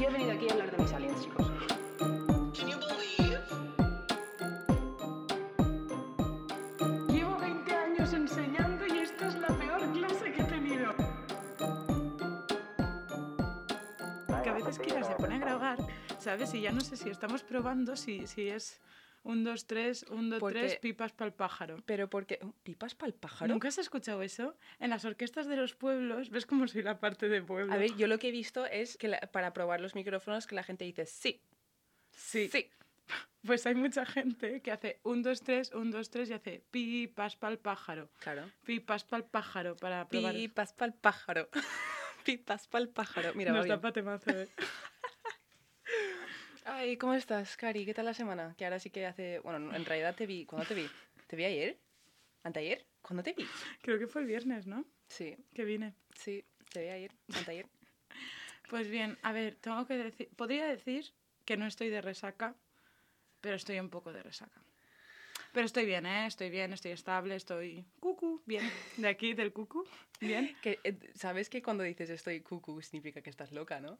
Yo he venido aquí a hablar de mis aliens, chicos. Llevo 20 años enseñando y esta es la peor clase que he tenido. Que a veces Kira se pone a grabar, ¿sabes? Y ya no sé si estamos probando si, si es un, dos, tres, un, dos, Porque- tres, pipas para el pájaro. Pero porque... ¿Pipas para el pájaro? ¿Nunca has escuchado eso? En las orquestas de los pueblos, ¿ves cómo soy la parte de pueblo? A ver, yo lo que he visto es que la- para probar los micrófonos que la gente dice sí, sí. sí. Pues hay mucha gente que hace un, dos, tres, un, dos, tres y hace pipas para el pájaro. Claro. Pipas para el pájaro para probar. Pipas para el pájaro. Pipas para el pájaro. Mira, Nos da bien. pa' temazo, ¿eh? Ay, ¿cómo estás, Cari? ¿Qué tal la semana? Que ahora sí que hace... Bueno, en realidad te vi... ¿Cuándo te vi? ¿Te vi ayer? ¿Anteayer? ¿Cuándo te vi? Creo que fue el viernes, ¿no? Sí, Que vine. sí, te vi ayer. ¿Anteayer? Pues bien, a ver, tengo que decir, podría decir que no estoy de resaca, pero estoy un poco de resaca. Pero estoy bien, ¿eh? Estoy bien, estoy estable, estoy cucu, bien. De aquí, del cucu, bien. Que, eh, ¿Sabes que cuando dices estoy cucu significa que estás loca, no?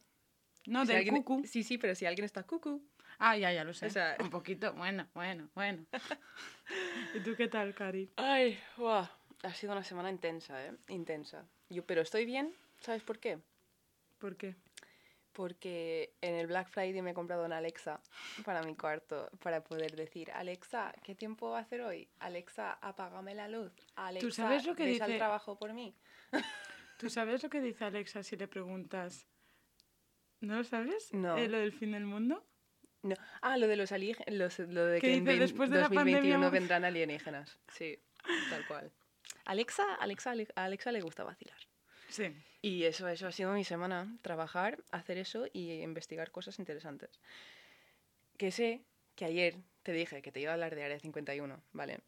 No, Si del alguien- cucu. Sí, sí, pero si alguien está cucu... Ah, ya, ya lo sé. O sea- Un poquito, bueno, bueno, bueno. ¿Y tú qué tal, Cari? Ay, guau. Ha sido una semana intensa, ¿eh? Intensa. Yo, pero estoy bien, ¿sabes por qué? ¿Por qué? Porque en el Black Friday me he comprado una Alexa para mi cuarto, para poder decir, Alexa, ¿qué tiempo va a hacer hoy? Alexa, apágame la luz. Alexa, sabes lo que ves al dice- trabajo por mí? ¿Tú sabes lo que dice Alexa si le preguntas? ¿No lo sabes? No. Eh, lo del fin del mundo. No. Ah, lo de los alienígenas, lo de ¿Qué que en dice? Después de la 2021 pandemia- vendrán alienígenas. Sí, tal cual. Alexa, Alexa, a Alexa le gusta vacilar. Sí. Y eso, eso ha sido mi semana, trabajar, hacer eso y investigar cosas interesantes. Que sé que ayer te dije que te iba a hablar de Área 51, ¿vale?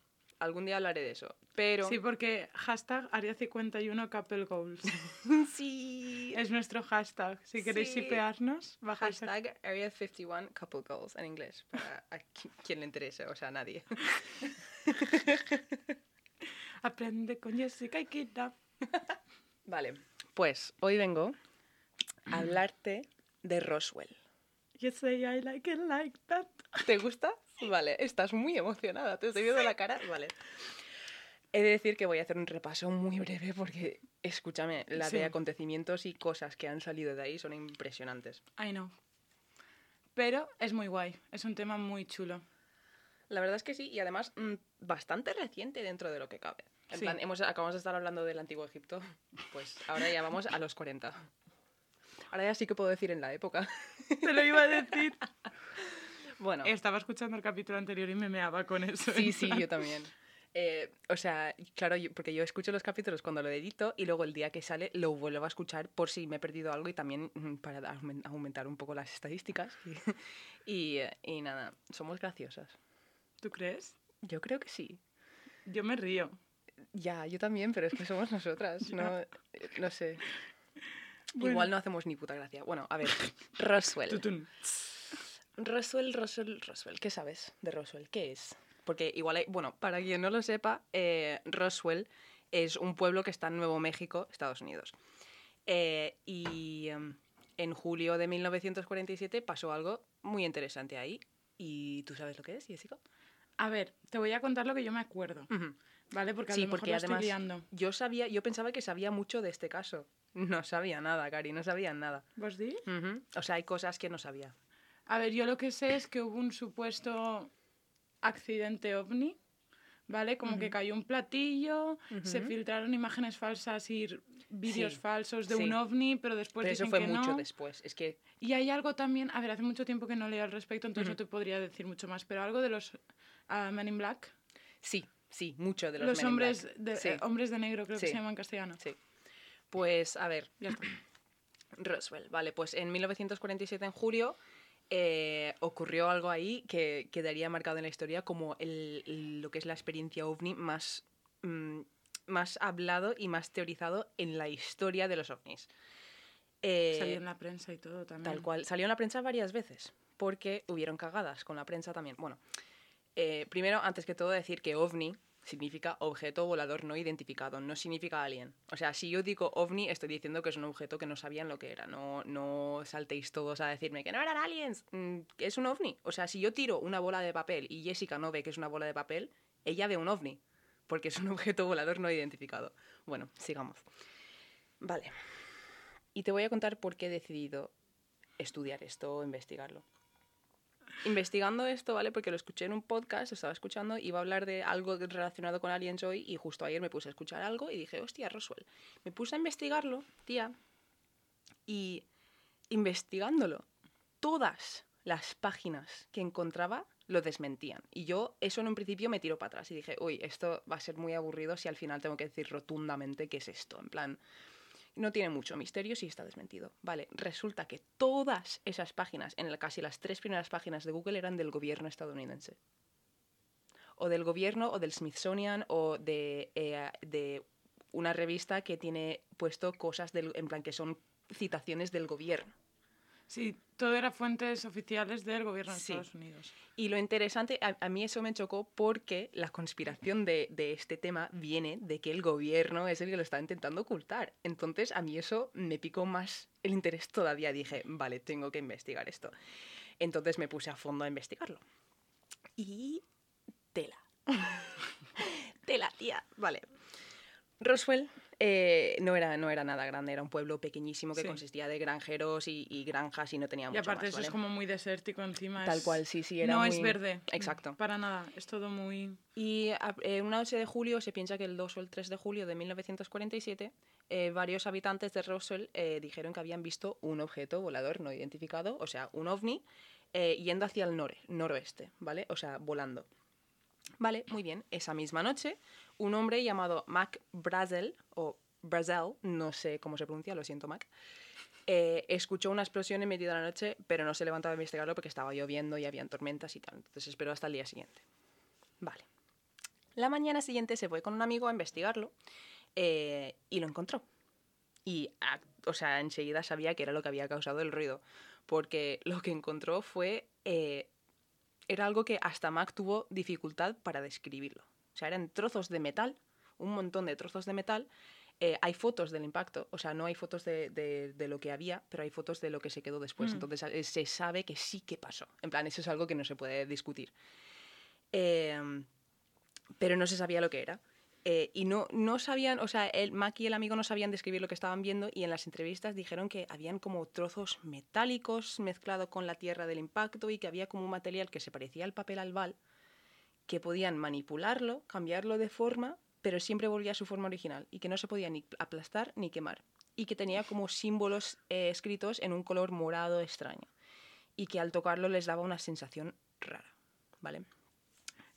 Algún día hablaré de eso, pero... Sí, porque hashtag Área 51 Couple Goals. sí. Es nuestro hashtag. Si queréis sipearnos, bajo ese- Hashtag Area 51 Couple Goals en inglés, para a quien le interese, o sea, nadie. Aprende con Jessica y Kira. Vale, pues hoy vengo a hablarte de Roswell. You say I like it like that. ¿Te gusta? Vale, estás muy emocionada, te estoy viendo la cara. Vale. He de decir que voy a hacer un repaso muy breve porque, escúchame, la Sí. de acontecimientos y cosas que han salido de ahí son impresionantes. I know. Pero es muy guay. Es un tema muy chulo. La verdad es que sí, y además mm, bastante reciente dentro de lo que cabe. En Sí. plan, hemos, acabamos de estar hablando del Antiguo Egipto, pues ahora ya vamos a los 40. Ahora ya sí que puedo decir en la época. Te lo iba a decir. Bueno, Estaba escuchando el capítulo anterior y me meaba con eso. Sí, sí, plan. yo también. Eh, o sea, claro, yo- porque yo escucho los capítulos cuando lo edito y luego el día que sale lo vuelvo a escuchar por si me he perdido algo y también mm, para aumen- aumentar un poco las estadísticas. Y, nada, somos graciosas. ¿Tú crees? Yo creo que sí. Yo me río. Ya, yo también, pero es que somos nosotras. No, no sé. Bueno. Igual no hacemos ni puta gracia. Bueno, a ver, Roswell. Roswell, Roswell, Roswell. ¿Qué sabes de Roswell? ¿Qué es? Porque igual hay, bueno, para quien no lo sepa, eh, Roswell es un pueblo que está en Nuevo México, Estados Unidos. Eh, y em, en julio de 1947 pasó algo muy interesante ahí. ¿Y tú sabes lo que es, Jessica? A ver, te voy a contar lo que yo me acuerdo. ¿Vale? Porque a Sí, lo mejor porque la además estoy liando. yo sabía, yo pensaba que sabía mucho de este caso. No sabía nada, Cari, no sabía nada. ¿Vos di? O sea, hay cosas que no sabía. A ver, yo lo que sé es que hubo un supuesto accidente ovni, ¿vale? Como que cayó un platillo, se filtraron imágenes falsas y vídeos Sí, falsos de sí. un ovni, pero después Pero eso dicen fue que mucho no. después. Es que Y hay algo también, a ver, hace mucho tiempo que no leo al respecto, entonces no te podría decir mucho más, pero algo de los ah, Men in Black, sí, sí, mucho de los, los, Men in hombres, Black. de, Sí. eh, hombres de negro, creo que se llama en castellano. Sí. Pues, a ver, Ya está. Roswell, vale, pues en 1947, en julio, eh, ocurrió algo ahí que quedaría marcado en la historia como el- el- lo que es la experiencia ovni más, mm, más hablado y más teorizado en la historia de los ovnis. Eh, Salió en la prensa y todo también. Tal cual. Salió en la prensa varias veces, porque hubieron cagadas con la prensa también. Bueno, eh, primero, antes que todo, decir que ovni significa objeto volador no identificado, no significa alien. O sea, si yo digo ovni, estoy diciendo que es un objeto que no sabían lo que era. No, no saltéis todos a decirme que no eran aliens, mm, que es un ovni. O sea, si yo tiro una bola de papel y Jessica no ve que es una bola de papel, ella ve un ovni, porque es un objeto volador no identificado. Bueno, sigamos. Vale. Y te voy a contar por qué he decidido estudiar esto investigarlo investigando esto, ¿vale? Porque lo escuché en un podcast, estaba escuchando, iba a hablar de algo relacionado con aliens hoy y justo ayer me puse a escuchar algo y dije, hostia, Roswell. Me puse a investigarlo, tía, y investigándolo, todas las páginas que encontraba lo desmentían. Y yo eso en un principio me tiro para atrás y dije, uy, esto va a ser muy aburrido si al final tengo que decir rotundamente qué es esto. En plan, no tiene mucho misterio si está desmentido. Vale, resulta que todas esas páginas, en casi las tres primeras páginas de Google, eran del gobierno estadounidense. O del gobierno, o del Smithsonian, o de, eh, una revista que tiene puesto cosas del, en plan que son citaciones del gobierno. Sí, todo era fuentes oficiales del gobierno de Estados Unidos. Y lo interesante, a, mí eso me chocó porque la conspiración de, de, este tema viene de que el gobierno es el que lo está intentando ocultar. Entonces, a mí eso me picó más el interés todavía. Dije, vale, tengo que investigar esto. Entonces me puse a fondo a investigarlo. Y tela. tela, tía. Vale. Roswell eh, no, era, no era nada grande, era un pueblo pequeñísimo que consistía de granjeros y, granjas y no tenía mucho Y aparte eso es como muy desértico encima. Tal cual, sí, sí. Era no es verde. Exacto. Para nada, es todo muy... Y en una noche de julio, se piensa que el 2 o el 3 de julio de 1947, eh, varios habitantes de Roswell eh, dijeron que habían visto un objeto volador no identificado, o sea, un ovni, yendo hacia el noroeste, ¿vale? O sea, volando. Vale, muy bien. Esa misma noche, un hombre llamado Mac Brazel, o Brazel, no sé cómo se pronuncia, lo siento Mac, eh, escuchó una explosión en medio de la noche, pero no se levantó a investigarlo porque estaba lloviendo y habían tormentas y tal. Entonces esperó hasta el día siguiente. Vale. La mañana siguiente se fue con un amigo a investigarlo eh, y lo encontró. Y, o sea, enseguida sabía que era lo que había causado el ruido, porque lo que encontró fue eh, era algo que hasta Mac tuvo dificultad para describirlo. O sea, eran trozos de metal, un montón de trozos de metal. Eh, hay fotos del impacto, o sea, no hay fotos de, de, lo que había, pero hay fotos de lo que se quedó después. Mm. Entonces eh, se sabe que sí que pasó. En plan, eso es algo que no se puede discutir. Em, pero no se sabía lo que era. Eh, y no, no sabían, o sea, el Mac y el amigo no sabían describir lo que estaban viendo y en las entrevistas dijeron que habían como trozos metálicos mezclado con la tierra del impacto y que había como un material que se parecía al papel albal, que podían manipularlo, cambiarlo de forma, pero siempre volvía a su forma original y que no se podía ni aplastar ni quemar y que tenía como símbolos eh, escritos en un color morado extraño y que al tocarlo les daba una sensación rara, ¿vale?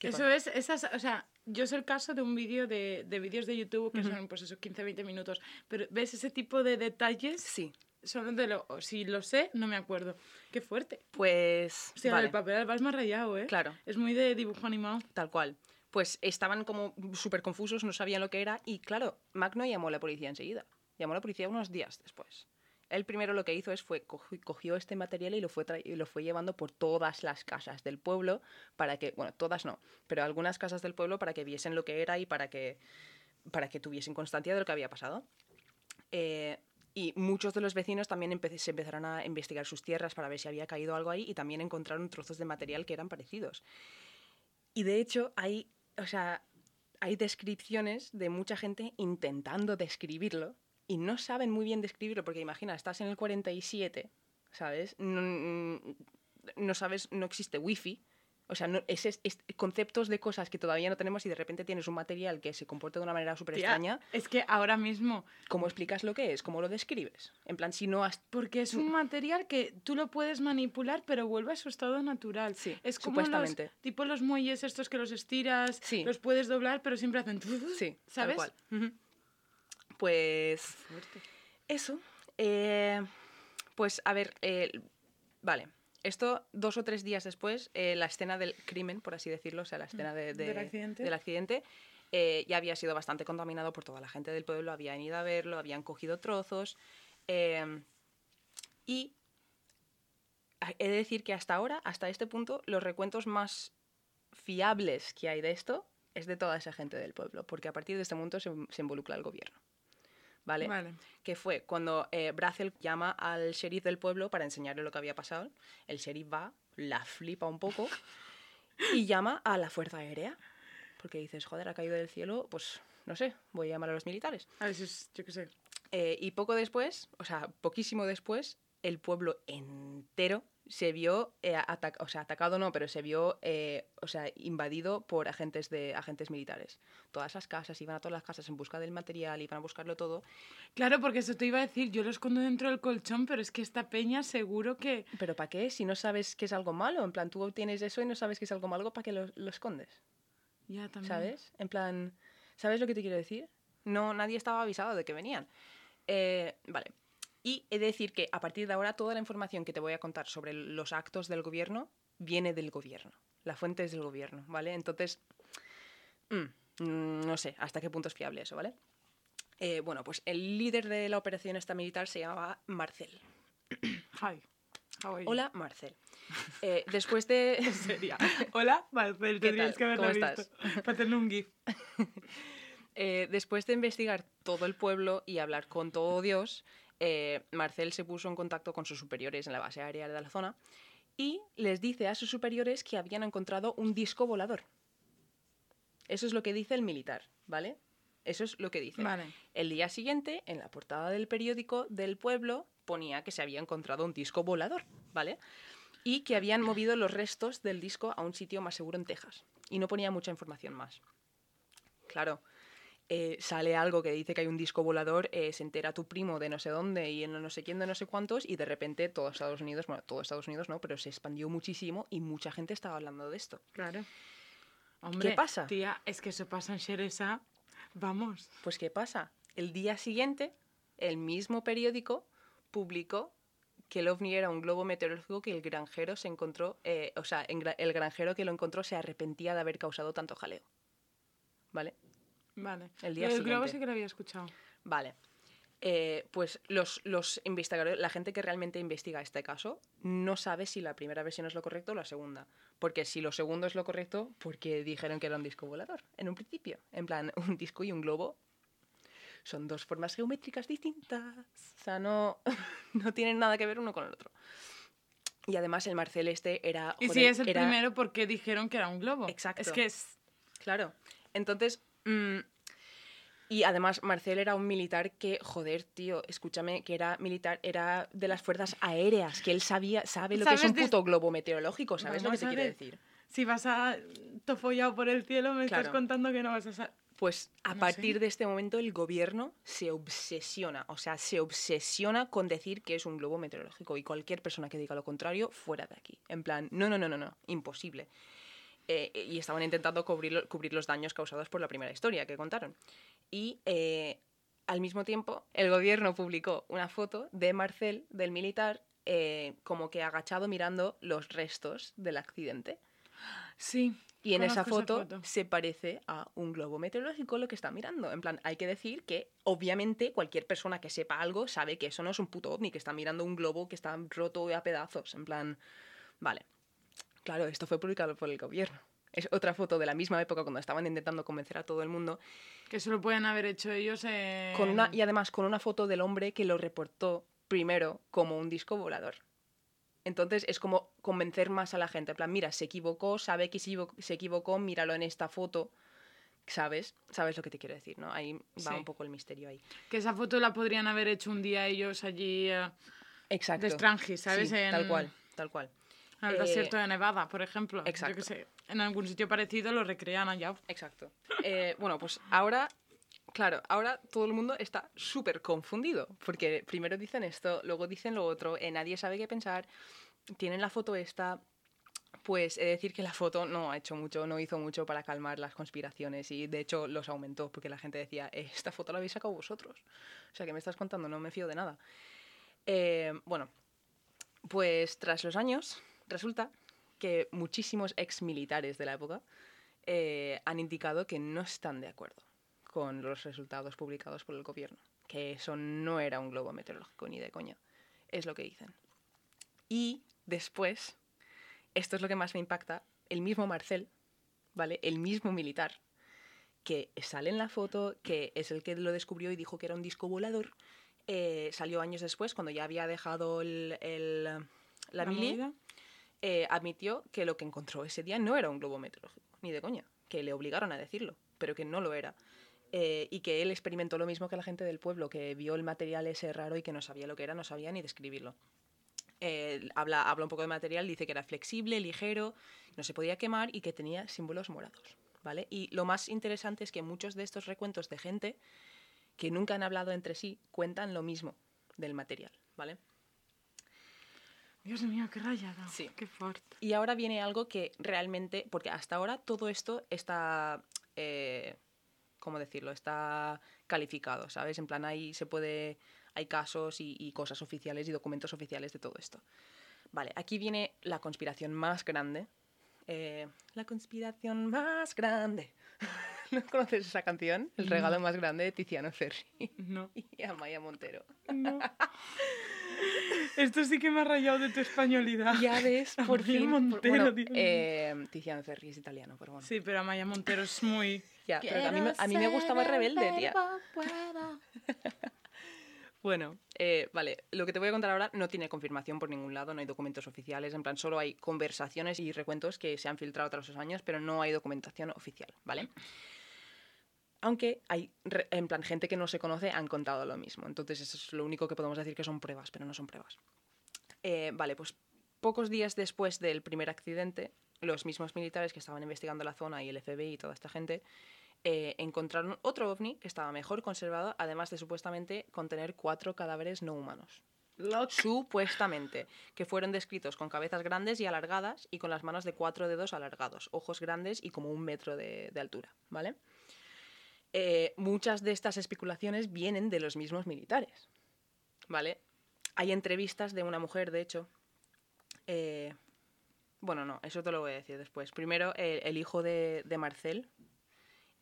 Eso es, esas, o sea, yo sé el caso de un vídeo de, de vídeos de YouTube que son pues esos 15-20 minutos, pero ¿ves ese tipo de detalles? Sí. Solo de lo, si lo sé, no me acuerdo. Qué fuerte. Pues. O sea, el papel al más rayado, ¿eh? Claro. Es muy de dibujo animado. Tal cual. Pues estaban como súper confusos, no sabían lo que era, y claro, Mac no llamó a la policía enseguida. Llamó a la policía unos días después. Él primero lo que hizo es fue cogió este material y lo fue y lo fue llevando por todas las casas del pueblo para que, bueno, todas no, pero algunas casas del pueblo para que viesen lo que era y para que para que tuviesen constancia de lo que había pasado. Eh, y muchos de los vecinos también se empezaron a investigar sus tierras para ver si había caído algo ahí y también encontraron trozos de material que eran parecidos. Y de hecho hay, o sea, hay descripciones de mucha gente intentando describirlo y no saben muy bien describirlo, porque imagina, estás en el 47, ¿sabes? No, no sabes, no existe wifi. O sea, no, es, conceptos de cosas que todavía no tenemos y de repente tienes un material que se comporta de una manera súper extraña. Es que ahora mismo... ¿Cómo explicas lo que es? ¿Cómo lo describes? En plan, si no has... Porque es un material que tú lo puedes manipular, pero vuelve a su estado natural. Sí, es como supuestamente. Los, tipo los muelles estos que los estiras, los puedes doblar, pero siempre hacen... Sí, ¿sabes? Tal cual. Pues eso. Eh, pues a ver, eh, vale. Esto dos o tres días después, eh, la escena del crimen, por así decirlo, o sea, la escena de, ¿Del accidente, del accidente ya había sido bastante contaminado por toda la gente del pueblo, habían ido a verlo, habían cogido trozos. y he de decir que hasta ahora, hasta este punto, los recuentos más fiables que hay de esto es de toda esa gente del pueblo, porque a partir de este momento se, se involucra el gobierno. ¿Vale? Vale. Que fue cuando eh, Brazel llama al sheriff del pueblo para enseñarle lo que había pasado. El sheriff va, la flipa un poco y llama a la Fuerza Aérea. Porque dices, joder, ha caído del cielo, pues no sé, voy a llamar a los militares. A ver si es, yo qué sé. Eh, y poco después, o sea, poquísimo después, el pueblo entero se vio eh, atac- o sea, atacado no, pero se vio eh, o sea, invadido por agentes de agentes militares. Todas las casas, iban a todas las casas en busca del material, iban a buscarlo todo. Claro, porque eso te iba a decir, yo lo escondo dentro del colchón, pero es que esta peña seguro que... ¿Pero para qué? Si no sabes que es algo malo, en plan, tú tienes eso y no sabes que es algo malo, ¿para qué lo, lo escondes? Ya, también. ¿Sabes? En plan, ¿sabes lo que te quiero decir? No, nadie estaba avisado de que venían. Eh, vale. Y he de decir que a partir de ahora toda la información que te voy a contar sobre los actos del gobierno viene del gobierno. La fuente es del gobierno, ¿vale? Entonces, mm, no sé hasta qué punto es fiable eso, ¿vale? Eh, bueno, pues el líder de la operación esta militar se llamaba Marcel. Hi. Hola, Marcel. Eh, después de... Sería. Hola, Marcel, ¿Qué tendrías que haberlo ¿Cómo visto. Para un GIF. Eh, después de investigar todo el pueblo y hablar con todo Dios, eh, Marcel se puso en contacto con sus superiores en la base aérea de la zona y les dice a sus superiores que habían encontrado un disco volador. Eso es lo que dice el militar, ¿vale? Eso es lo que dice. Vale. El día siguiente, en la portada del periódico del pueblo, ponía que se había encontrado un disco volador, ¿vale? Y que habían movido los restos del disco a un sitio más seguro en Texas. Y no ponía mucha información más. Claro, eh, sale algo que dice que hay un disco volador, eh, se entera tu primo de no sé dónde y en no sé quién de no sé cuántos, y de repente todo Estados Unidos, bueno, todo Estados Unidos no, pero se expandió muchísimo y mucha gente estaba hablando de esto. Claro. Hombre, pasa? Tía, es que eso pasa en Shereza. Vamos. Pues ¿qué pasa? El día siguiente, el mismo periódico publicó que el ovni era un globo meteorológico que el granjero se encontró, eh, o sea, el granjero que lo encontró se arrepentía de haber causado tanto jaleo. ¿Vale? Vale. El día siguiente. sí que lo había escuchado. Vale. Eh, pues los, los investigadores, la gente que realmente investiga este caso, no sabe si la primera versión es lo correcto o la segunda. Porque si lo segundo es lo correcto, porque dijeron que era un disco volador en un principio. En plan, un disco y un globo son dos formas geométricas distintas. O sea, no, no tienen nada que ver uno con el otro. Y además el Marcel este era... Y si joder, es el era- primero, porque dijeron que era un globo? Exacto. Es que es... Claro. Entonces, mm, y además Marcel era un militar que, joder, tío, escúchame, que era militar, era de las fuerzas aéreas, que él sabía, sabe lo que es ¿Sabes un puto globo meteorológico, ¿sabes lo que te ver. decir? Si vas a tofollado por el cielo, me estás contando que no vas a... sa- Pues a No partir sé. de este momento el gobierno se obsesiona, o sea, se obsesiona con decir que es un globo meteorológico y cualquier persona que diga lo contrario, fuera de aquí. En plan, no, no, no, no, no, imposible. Eh, y estaban intentando cubrir, lo- cubrir los daños causados por la primera historia que contaron. Y eh, al mismo tiempo, el gobierno publicó una foto de Marcel, del militar, eh, como que agachado mirando los restos del accidente. Sí. Y en esa conozco foto, se parece a un globo meteorológico lo que está mirando. En plan, hay que decir que obviamente cualquier persona que sepa algo sabe que eso no es un puto ovni, que está mirando un globo que está roto a pedazos. En plan, vale. Claro, esto fue publicado por el gobierno. Es otra foto de la misma época cuando estaban intentando convencer a todo el mundo. Que eso lo pueden haber hecho ellos en... Con una, y además con una foto del hombre que lo reportó primero como un disco volador. Entonces es como convencer más a la gente. En plan, mira, se equivocó, sabe que se equivo- se equivocó, míralo en esta foto. ¿Sabes? ¿Sabes lo que te quiero decir, no? Ahí va Sí. un poco el misterio ahí. Que esa foto la podrían haber hecho un día ellos allí eh, Exacto. de Strange, ¿sabes? Sí, en, Tal cual, tal cual. El Eh, desierto de Nevada, por ejemplo. Yo exacto. qué sé, en algún sitio parecido lo recrean allá. Exacto. Eh, bueno, pues ahora, claro, ahora todo el mundo está súper confundido, porque primero dicen esto, luego dicen lo otro, eh, nadie sabe qué pensar, tienen la foto esta, pues he de decir que la foto no ha hecho mucho, no hizo mucho para calmar las conspiraciones y de hecho los aumentó, porque la gente decía, "Eh, esta foto la habéis sacado vosotros. O sea, que me estás contando, no me fío de nada. Eh, bueno, pues tras los años, resulta que muchísimos ex militares de la época eh, han indicado que no están de acuerdo con los resultados publicados por el gobierno, que eso no era un globo meteorológico ni de coña, es lo que dicen. Y después, esto es lo que más me impacta, el mismo Marcel, ¿vale? El mismo militar, que sale en la foto, que es el que lo descubrió y dijo que era un disco volador, eh, salió años después, cuando ya había dejado el, el- la, mili, movida. Eh, admitió que lo que encontró ese día no era un globo meteorológico, ni de coña, que le obligaron a decirlo, pero que no lo era. Eh, y que él experimentó lo mismo que la gente del pueblo, que vio el material ese raro y que no sabía lo que era, no sabía ni describirlo. Eh, habla, habla un poco de material, dice que era flexible, ligero, no se podía quemar y que tenía símbolos morados. ¿vale? Y lo más interesante es que muchos de estos recuentos de gente que nunca han hablado entre sí cuentan lo mismo del material. ¿vale? Dios mío, qué rayada. Sí. Qué fuerte. Y ahora viene algo que realmente, porque hasta ahora todo esto está, eh, ¿cómo decirlo? Está calificado, ¿sabes? En plan, ahí se puede, hay casos y, y cosas oficiales y documentos oficiales de todo esto. Vale, aquí viene la conspiración más grande. Eh, la conspiración más grande. ¿No conoces esa canción? El regalo más grande de Tiziano Ferri No. y Amaya Montero. No. Esto sí que me ha rayado de tu españolidad. Ya ves, por Amaya fin. por- Montero, bueno, eh, Tiziano Ferri es italiano, pero bueno. Sí, pero Amaya Montero es muy... Ya, pero que a mí, me- a mí me gustaba Rebelde, tía. Bueno, eh, vale, lo que te voy a contar ahora no tiene confirmación por ningún lado, no hay documentos oficiales, en plan, solo hay conversaciones y recuentos que se han filtrado tras los años, pero no hay documentación oficial, ¿vale? Aunque hay, en plan, gente que no se conoce han contado lo mismo, entonces eso es lo único que podemos decir que son pruebas, pero no son pruebas. Eh, vale, pues pocos días después del primer accidente, los mismos militares que estaban investigando la zona y el FBI y toda esta gente eh, encontraron otro ovni que estaba mejor conservado, además de supuestamente contener cuatro cadáveres no humanos. Supuestamente, que fueron descritos con cabezas grandes y alargadas y con las manos de cuatro dedos alargados, ojos grandes y como un metro de, de altura, ¿vale? Eh, muchas de estas especulaciones vienen de los mismos militares, ¿vale? Hay entrevistas de una mujer, de hecho. eh, bueno, no, eso te lo voy a decir después. Primero, el hijo de, de Marcel,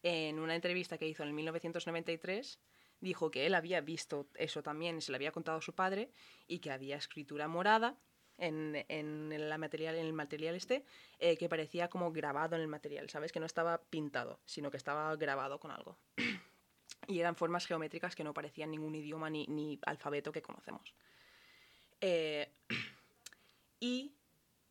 en una entrevista que hizo en el 1993, dijo que él había visto eso también, se lo había contado a su padre, y que había escritura morada en, en la material, en el material este, eh, que parecía como grabado en el material, ¿sabes? Que no estaba pintado, sino que estaba grabado con algo. y eran formas geométricas que no parecían ningún idioma ni, ni alfabeto que conocemos. Eh, y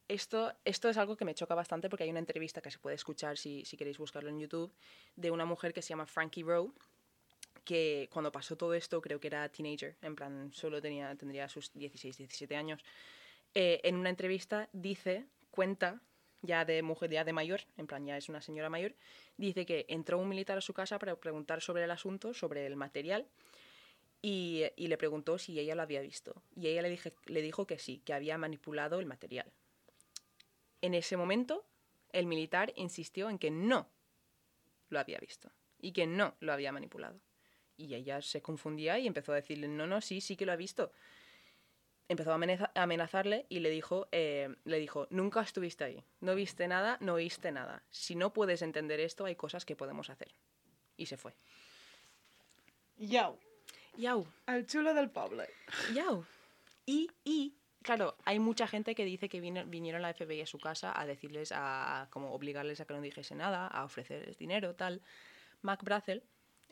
esto, esto es algo que me choca bastante porque hay una entrevista que se puede escuchar si, si queréis buscarlo en YouTube de una mujer que se llama Frankie Rowe que cuando pasó todo esto creo que era teenager, en plan solo tenía, tendría sus 16, 17 años. Eh, en una entrevista dice, cuenta ya de mujer, ya de mayor, en plan ya es una señora mayor, dice que entró un militar a su casa para preguntar sobre el asunto, sobre el material, y, le preguntó si ella lo había visto. Y ella le dijo que sí, que había manipulado el material. En ese momento, el militar insistió en que no lo había visto y que no lo había manipulado. Y ella se confundía y empezó a decirle, no, no, sí, sí que lo ha visto. Empezó a amenaza- a amenazarle y le dijo, eh, le dijo, nunca estuviste ahí, no viste nada, no oíste nada. Si no puedes entender esto, hay cosas que podemos hacer. Y se fue. Yau. Yau. El chulo del poble. Yau. Y, y, claro, hay mucha gente que dice que vino- vinieron la FBI a su casa a decirles, a, a como obligarles a que no dijese nada, a ofrecerles dinero, tal. Mac Brazel,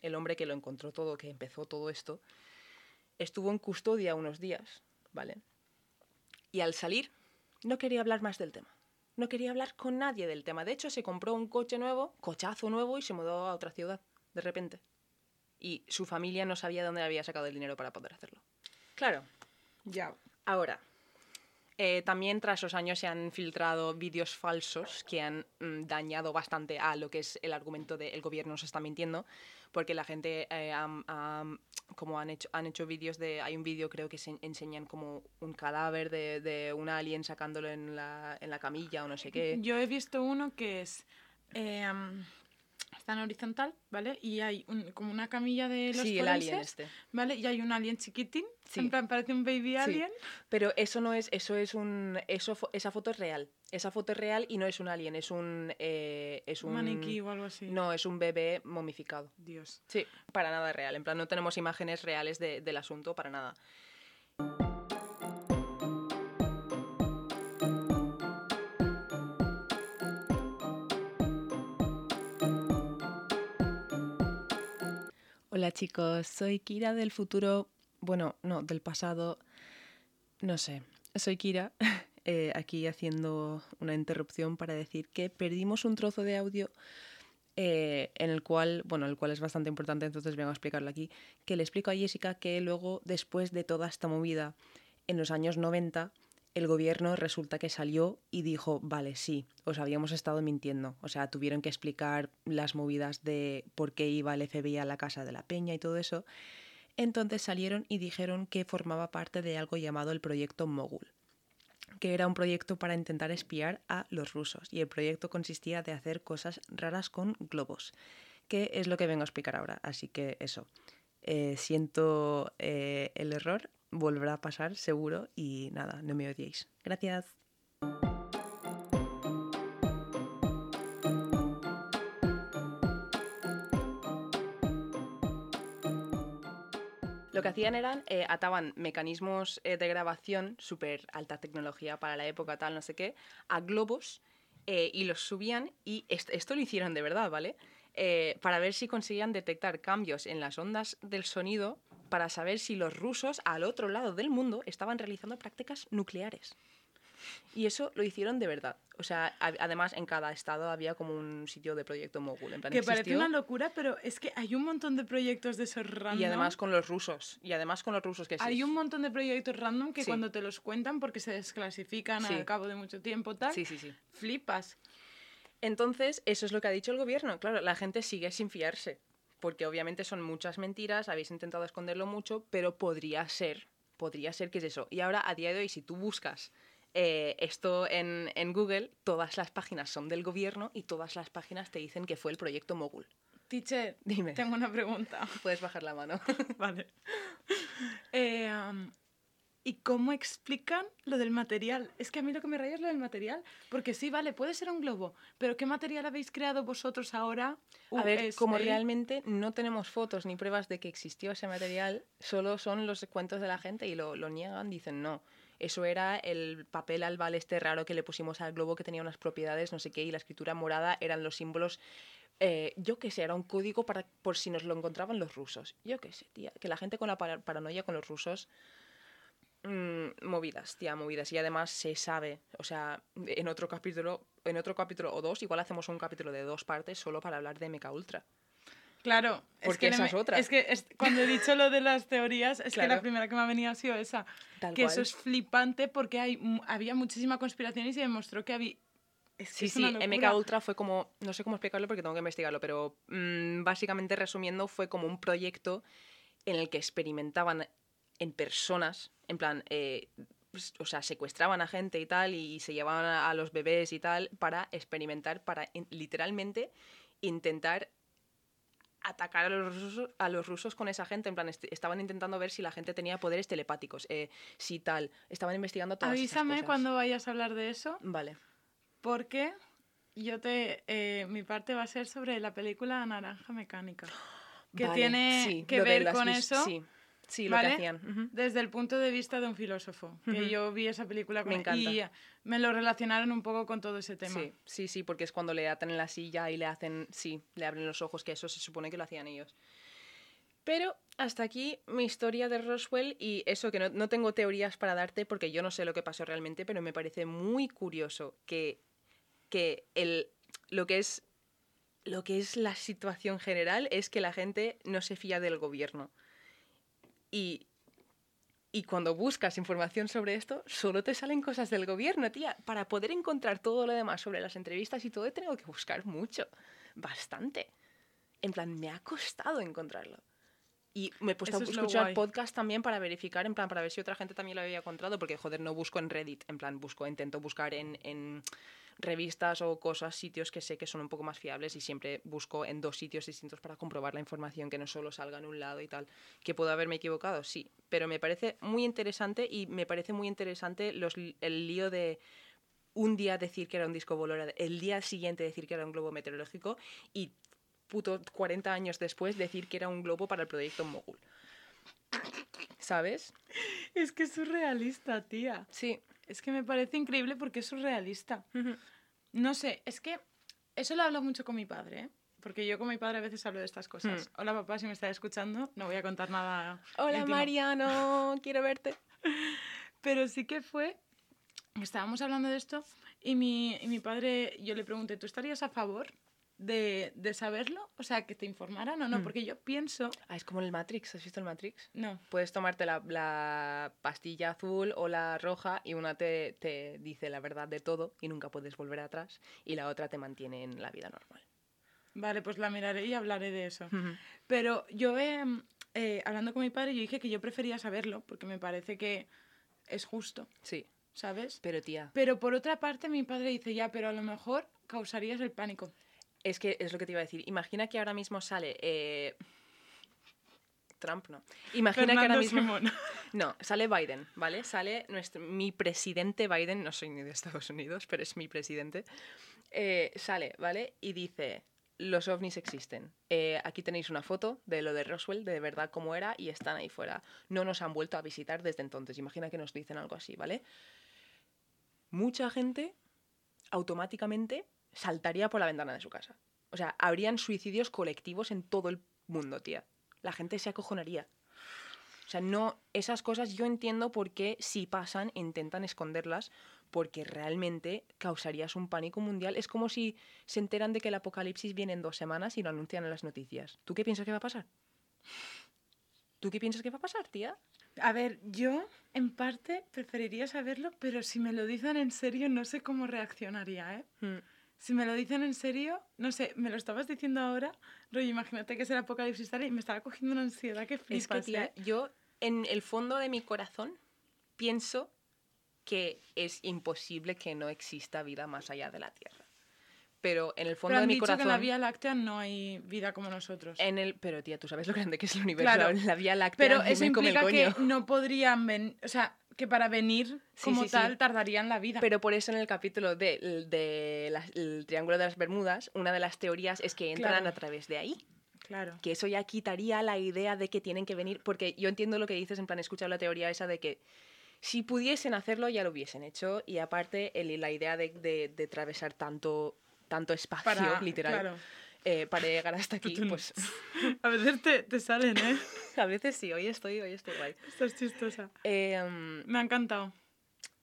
el hombre que lo encontró todo, que empezó todo esto, estuvo en custodia unos días, ¿vale? Y al salir, no quería hablar más del tema. No quería hablar con nadie del tema. De hecho, se compró un coche nuevo, cochazo nuevo, y se mudó a otra ciudad, de repente. Y su familia no sabía de dónde había sacado el dinero para poder hacerlo. Claro, Yau. Ahora, eh, también tras los años se han filtrado vídeos falsos que han mm, dañado bastante a lo que es el argumento de el gobierno nos está mintiendo, porque la gente eh, como han hecho, han hecho vídeos de... Hay un vídeo creo que se enseñan como un cadáver de, de un alien sacándolo en la, en la camilla o no sé qué. Yo he visto uno que es... eh, am, está en horizontal, ¿vale? Y hay un- como una camilla de los Sí, el alien este. ¿vale? Y hay un alien chiquitín, Sí. en plan parece un baby alien. Pero eso no es, eso es un, eso, esa foto es real. Esa foto es real y no es un alien, es un, eh, es Un un maniquí o algo así. No, es un bebé momificado. Dios. Sí, para nada real. En plan, no tenemos imágenes reales de- del asunto, para nada. Hola chicos, soy Kira del futuro, bueno, no, del pasado, no sé, soy Kira, eh, aquí haciendo una interrupción para decir que perdimos un trozo de audio eh, en el cual, bueno, el cual es bastante importante, entonces vengo a explicarlo aquí, que le explico a Jessica que luego, después de toda esta movida, en los años 90, el gobierno resulta que salió y dijo, vale, sí, os habíamos estado mintiendo. O sea, tuvieron que explicar las movidas de por qué iba el FBI a la casa de la peña y todo eso. Entonces salieron y dijeron que formaba parte de algo llamado el proyecto Mogul, que era un proyecto para intentar espiar a los rusos. Y el proyecto consistía de hacer cosas raras con globos, que es lo que vengo a explicar ahora. Así que eso. Eh, siento eh, el error, volverá a pasar seguro y nada, no me odiéis. Gracias. Lo que hacían eran, eh, ataban mecanismos eh, de grabación, súper alta tecnología para la época, tal, no sé qué, a globos eh, y los subían y est- esto lo hicieron de verdad, ¿vale? Para ver si conseguían detectar cambios en las ondas del sonido para saber si los rusos al otro lado del mundo estaban realizando prácticas nucleares. Y eso lo hicieron de verdad. O sea, además en cada estado había como un sitio de proyecto mogul. En plan, Que parece existió- una locura, pero es que hay un montón de proyectos de esos random. Y además con los rusos. Y además con los rusos que sí. Hay un montón de proyectos random que Sí. cuando te los cuentan porque se desclasifican Sí. al cabo de mucho tiempo, tal, Sí, sí, sí. flipas. Entonces, eso es lo que ha dicho el gobierno. Claro, la gente sigue sin fiarse. Porque obviamente son muchas mentiras, habéis intentado esconderlo mucho, pero podría ser, podría ser que es eso. Y ahora, a día de hoy, si tú buscas eh, esto en, en Google, todas las páginas son del gobierno y todas las páginas te dicen que fue el proyecto Mogul. Teacher, Dime. tengo una pregunta. Puedes bajar la mano. vale. Eh, am, ¿Y cómo explican lo del material? Es que a mí lo que me raya es lo del material. Porque sí, vale, puede ser un globo, pero ¿qué material habéis creado vosotros ahora? A ver, como realmente no tenemos fotos ni pruebas de que existió ese material, solo son los cuentos de la gente y lo, lo niegan, dicen no. Eso era el papel albal este raro que le pusimos al globo que tenía unas propiedades, no sé qué, y la escritura morada eran los símbolos. eh, yo qué sé, era un código para, por si nos lo encontraban los rusos. Yo qué sé, tía. Que la gente con la para- paranoia con los rusos. Mm, movidas, tía, movidas. Y además se sabe, o sea, en otro capítulo, en otro capítulo o dos, igual hacemos un capítulo de dos partes solo para hablar de Mecha Ultra. Claro, es Porque que, esa es otra. es que es- cuando he dicho lo de las teorías, es que la primera que me ha venido ha sido esa. Tal que eso es flipante porque hay, había muchísima conspiración y se demostró que había... Es que Sí, es sí, MK. Ultra fue como, no sé cómo explicarlo porque tengo que investigarlo, pero mm, básicamente resumiendo fue como un proyecto en el que experimentaban en personas, en plan, eh, pues, o sea, secuestraban a gente y tal y se llevaban a, los bebés y tal para experimentar, para in- literalmente intentar atacar a los, rusos, a los rusos con esa gente. En plan, est- estaban intentando ver si la gente tenía poderes telepáticos, eh, si tal. Estaban investigando todas esas Avísame cosas. cuando vayas a hablar de eso, Vale. porque yo te... eh, mi parte va a ser sobre la película Naranja Mecánica, que Vale, tiene sí, que ver con eso Sí, sí, lo ¿vale? que hacían. desde el punto de vista de un filósofo. Que yo vi esa película con Me encanta. y me lo relacionaron un poco con todo ese tema. Sí, sí, sí, porque es cuando le atan en la silla y le hacen, sí, le abren los ojos, que eso se supone que lo hacían ellos. Pero hasta aquí mi historia de Roswell y eso que no, no tengo teorías para darte porque yo no sé lo que pasó realmente, pero me parece muy curioso que, que el, lo que es lo que es la situación general es que la gente no se fía del gobierno. Y, y cuando buscas información sobre esto, solo te salen cosas del gobierno, tía. Para poder encontrar todo lo demás sobre las entrevistas y todo, he tenido que buscar mucho. Bastante. En plan, me ha costado encontrarlo. Y me he puesto Eso a escuchar podcast también para verificar, en plan, para ver si otra gente también lo había encontrado, porque, joder, no busco en Reddit, en plan, busco, intento buscar en, en revistas o cosas, sitios que sé que son un poco más fiables y siempre busco en dos sitios distintos para comprobar la información, que no solo salga en un lado y tal. ¿Que puedo haberme equivocado? Sí, pero me parece muy interesante y me parece muy interesante los, el lío de un día decir que era un disco volador, el día siguiente decir que era un globo meteorológico y puto 40 años después decir que era un globo para el proyecto Mogul. ¿Sabes? Es que es surrealista, tía. Sí. Es que me parece increíble porque es surrealista. No sé, es que eso lo hablo mucho con mi padre, ¿eh? porque yo con mi padre a veces hablo de estas cosas. Hola papá, si me estás escuchando, no voy a contar nada. Hola íntimo. Mariano, quiero verte. Pero sí que fue, estábamos hablando de esto y mi, y mi padre, yo le pregunté, ¿tú estarías a favor de, de saberlo? O sea, que te informaran o no, Mm. porque yo pienso, Ah, es como el Matrix, ¿has visto el Matrix? no, Puedes tomarte la, la pastilla azul o la roja y una te, te dice la verdad de todo y nunca puedes volver atrás y la otra te mantiene en la vida normal. vale, pues la miraré y hablaré de eso. Pero yo, eh, eh, hablando con mi padre, yo dije que yo prefería saberlo, porque me parece que es justo, Sí, ¿sabes? pero tía, Pero por otra parte, mi padre dice, ya, pero a lo mejor causarías el pánico. Es que es lo que te iba a decir. Imagina que ahora mismo sale... eh, Trump no. Imagina que ahora mismo... Simón. No, sale Biden, ¿vale? Sale nuestro, mi presidente Biden, no soy ni de Estados Unidos, pero es mi presidente. eh, sale, ¿vale? Y dice, los ovnis existen. Eh, aquí tenéis una foto de lo de Roswell, de verdad cómo era, y están ahí fuera. No nos han vuelto a visitar desde entonces. Imagina que nos dicen algo así, ¿vale? Mucha gente automáticamente saltaría por la ventana de su casa. O sea, habrían suicidios colectivos en todo el mundo, tía. La gente se acojonaría. O sea, no, esas cosas yo entiendo por qué si pasan intentan esconderlas porque realmente causarías un pánico mundial. Es como si se enteran de que el apocalipsis viene en dos semanas y lo anuncian en las noticias. ¿Tú qué piensas que va a pasar? ¿Tú qué piensas que va a pasar, tía? A ver, yo en parte preferiría saberlo, pero si me lo dicen en serio, no sé cómo reaccionaría, ¿eh? Hmm. Si me lo dicen en serio, no sé, me lo estabas diciendo ahora, rollo, imagínate que es el apocalipsis y me estaba cogiendo una ansiedad que flipas, Es que, tía, ¿eh? yo en el fondo de mi corazón pienso que es imposible que no exista vida más allá de la Tierra. Pero en el fondo Pero han de mi dicho corazón... que en la Vía Láctea no hay vida como nosotros. En el, pero tía, tú sabes lo grande que es el universo. Claro. La Vía Láctea Pero eso come el implica que coño. no podrían venir, o sea, que para venir como sí, sí. tal tardarían la vida. Pero por eso en el capítulo del de, Triángulo de las Bermudas, una de las teorías es que entran Claro. a través de ahí. claro. Que eso ya quitaría la idea de que tienen que venir. Porque yo entiendo lo que dices, en plan, he escuchado la teoría esa de que si pudiesen hacerlo ya lo hubiesen hecho. Y aparte, el- la idea de, de, de atravesar tanto, tanto espacio, Para, literal, claro. Eh, para llegar hasta aquí, pues A veces te, te salen, ¿eh? a veces sí, hoy estoy, hoy estoy guay. Estás chistosa. Eh, mm, Me ha encantado.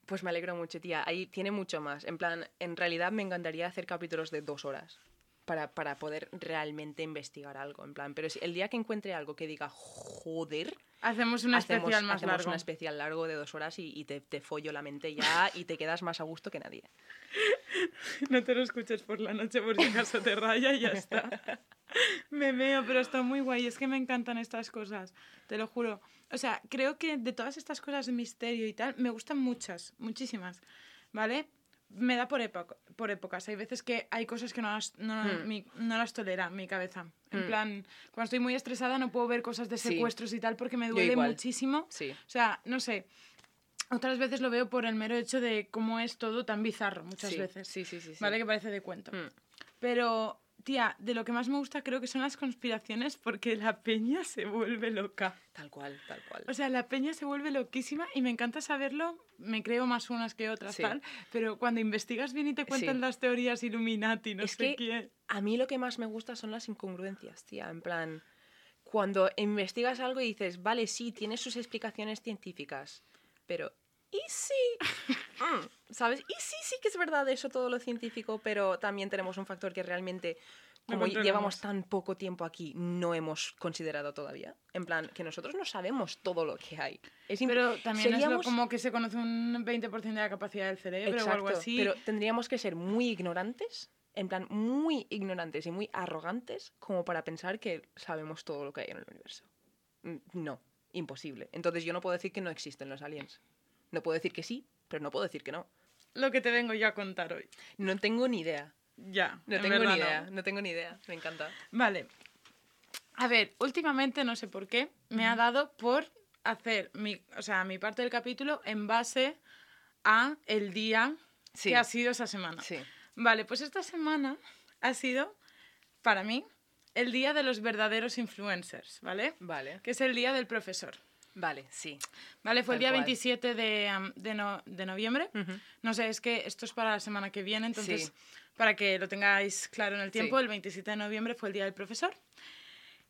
Pues me alegro mucho, tía. Ahí tiene mucho más. En plan, en realidad me encantaría hacer capítulos de dos horas para, para poder realmente investigar algo. En plan, pero si el día que encuentre algo que diga, joder, Hacemos un especial más hacemos largo. un especial largo de dos horas y, y te, te follo la mente ya y te quedas más a gusto que nadie. No te lo escuches por la noche por si acaso te raya y ya está. Me meo, pero está muy guay. Es que me encantan estas cosas, te lo juro. O sea, creo que de todas estas cosas de misterio y tal, me gustan muchas, muchísimas, ¿vale? Me da por, época, por épocas. Hay veces que hay cosas que no las, no, Hmm. mi- no las tolera mi cabeza. En Hmm. plan, cuando estoy muy estresada no puedo ver cosas de Sí. secuestros y tal porque me duele muchísimo. Sí. O sea, no sé. Otras veces lo veo por el mero hecho de cómo es todo tan bizarro, muchas sí, veces. Sí, sí, sí. sí. ¿Vale? Que parece de cuento. Mm. Pero, tía, de lo que más me gusta creo que son las conspiraciones porque la peña se vuelve loca. Tal cual, tal cual. O sea, la peña se vuelve loquísima y me encanta saberlo. Me creo más unas que otras, Sí. tal. Pero cuando investigas bien y te cuentan Sí. las teorías Illuminati, no Es sé que- qué. A mí lo que más me gusta son las incongruencias, tía. En plan, cuando investigas algo y dices, vale, sí, tiene sus explicaciones científicas, pero ¿y si? Mm, ¿Sabes? ¿Y sí, sí que es verdad eso todo lo científico, pero también tenemos un factor que realmente, como llevamos tan poco tiempo aquí, no hemos considerado todavía? En plan, que nosotros no sabemos todo lo que hay. Es Pero también es como que se conoce un 20% de la capacidad del cerebro o algo así. Pero tendríamos que ser muy ignorantes, en plan, muy ignorantes y muy arrogantes como para pensar que sabemos todo lo que hay en el universo. Mm, No, imposible. Entonces yo no puedo decir que no existen los aliens. No puedo decir que sí, pero no puedo decir que no. Lo que te vengo yo a contar hoy. No tengo ni idea. Ya. No en tengo ni idea. No tengo ni idea. Me encanta. Vale. A ver, últimamente no sé por qué me ha dado por hacer mi, o sea, mi parte del capítulo en base a el día Sí. que ha sido esa semana. Sí. Vale, pues esta semana ha sido para mí el día de los verdaderos influencers, ¿vale? Vale. Que es el día del profesor, Vale, sí. ¿Vale? Fue el día cual. 27 de, de, no- de noviembre. No sé, es que esto es para la semana que viene, entonces, Sí. para que lo tengáis claro en el tiempo, Sí. el 27 de noviembre fue el día del profesor.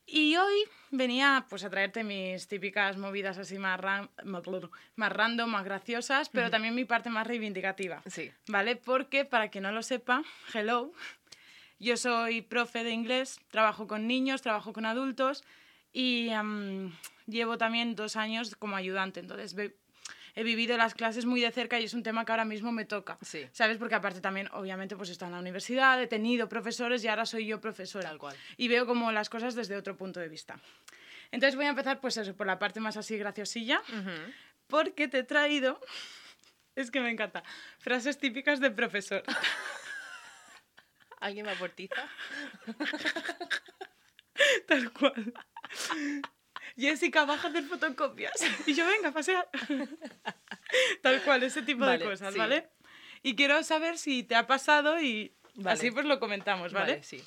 Y hoy venía pues a traerte mis típicas movidas así más, ran- más random, más graciosas, pero también mi parte más reivindicativa. Sí. ¿Vale? Porque, para quien no lo sepa, hello, yo soy profe de inglés, trabajo con niños, trabajo con adultos y llevo también dos años como ayudante. Entonces, he vivido las clases muy de cerca y es un tema que ahora mismo me toca. Sí. ¿Sabes? Porque aparte también, obviamente, pues estado en la universidad, he tenido profesores y ahora soy yo profesora. Tal cual. Y veo como las cosas desde otro punto de vista. Entonces voy a empezar, pues eso, por la parte más así graciosilla Ujú. porque te he traído, es que me encanta, frases típicas de profesor. ¿Alguien me aportiza? Tal cual. Jessica, baja hacer fotocopias. Y yo, venga, pasear. Tal cual, ese tipo Vale, de cosas, sí. ¿vale? Y quiero saber si te ha pasado y Vale. así pues lo comentamos, ¿vale? sí.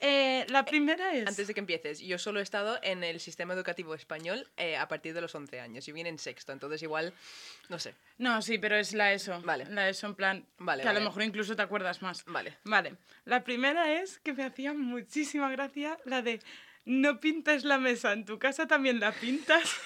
Eh, la primera es... Antes de que empieces, yo solo he estado en el sistema educativo español eh, a partir de los 11 años. Yo vine en sexto, entonces igual, no sé. No, sí, pero es la ESO. Vale. La ESO en plan... Vale, que a vale. lo mejor incluso te acuerdas más. Vale. Vale. La primera es que me hacía muchísima gracia la de no pintes la mesa, en tu casa también la pintas.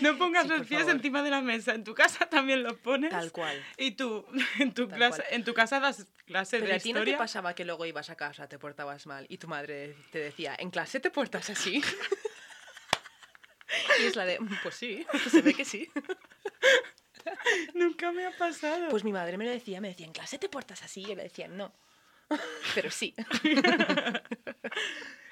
no pongas Sí, los pies favor. encima de la mesa, en tu casa también lo pones. Tal cual. Y tú, en tu, Tal clase, cual. en tu casa das clase Pero de a ti no te pasaba que luego ibas a casa, te portabas mal y tu madre te decía, ¿en clase te portas así? y es la de, "Mm, pues sí, se ve que sí. Nunca me ha pasado. Pues mi madre me lo decía, me decía, ¿en clase te portas así? Y yo le decía, no. Pero sí.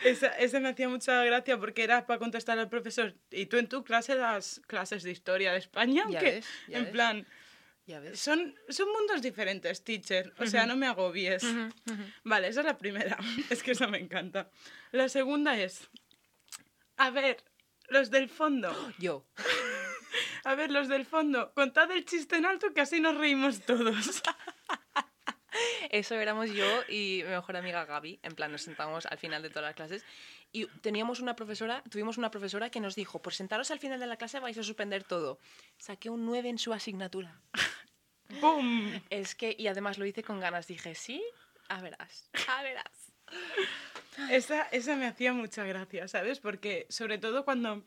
Esa, esa me hacía mucha gracia porque era para contestar al profesor. Y tú en tu clase das clases de historia de España. Ya que ves, ya en ves. plan, Ya ves. son, son mundos diferentes, teacher. O sea, no me agobies. Vale, esa es la primera. Es que esa me encanta. La segunda es, a ver, los del fondo. Yo. A ver, los del fondo, contad el chiste en alto que así nos reímos todos. Eso éramos yo y mi mejor amiga Gaby. En plan, nos sentábamos al final de todas las clases. Y teníamos una profesora, tuvimos una profesora que nos dijo, por sentaros al final de la clase vais a suspender todo. Saqué un 9 en su asignatura. ¡Bum! Es que, y además lo hice con ganas. Dije, sí, a verás, a verás. Esa, esa me hacía mucha gracia, ¿sabes? Porque sobre todo cuando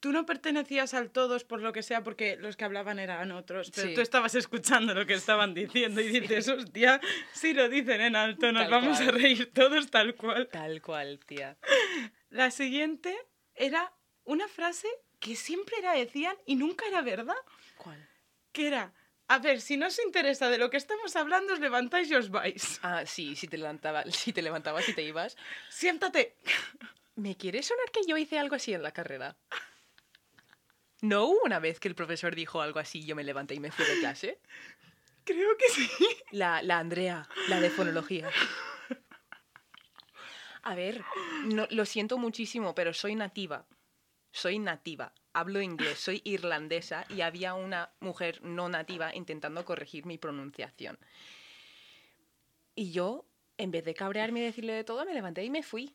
tú no pertenecías al todos por lo que sea, porque los que hablaban eran otros, pero Sí. tú estabas escuchando lo que estaban diciendo y dices, hostia, si lo dicen en alto, nos Tal vamos a reír todos tal cual. Tal cual, tía. La siguiente era una frase que siempre la decían y nunca era verdad, ¿Cuál? que era, a ver, si no os interesa de lo que estamos hablando, os levantáis y os vais. Ah, sí, si te, levantaba, si te levantabas y te ibas. Siéntate. ¿Me quiere sonar que yo hice algo así en la carrera? ¿No hubo una vez que el profesor dijo algo así y yo me levanté y me fui de clase? Creo que sí. La, la Andrea, la de fonología. A ver, no, lo siento muchísimo, pero soy nativa. Soy nativa. Hablo inglés, soy irlandesa y había una mujer no nativa intentando corregir mi pronunciación. Y yo, en vez de cabrearme y decirle de todo, me levanté y me fui.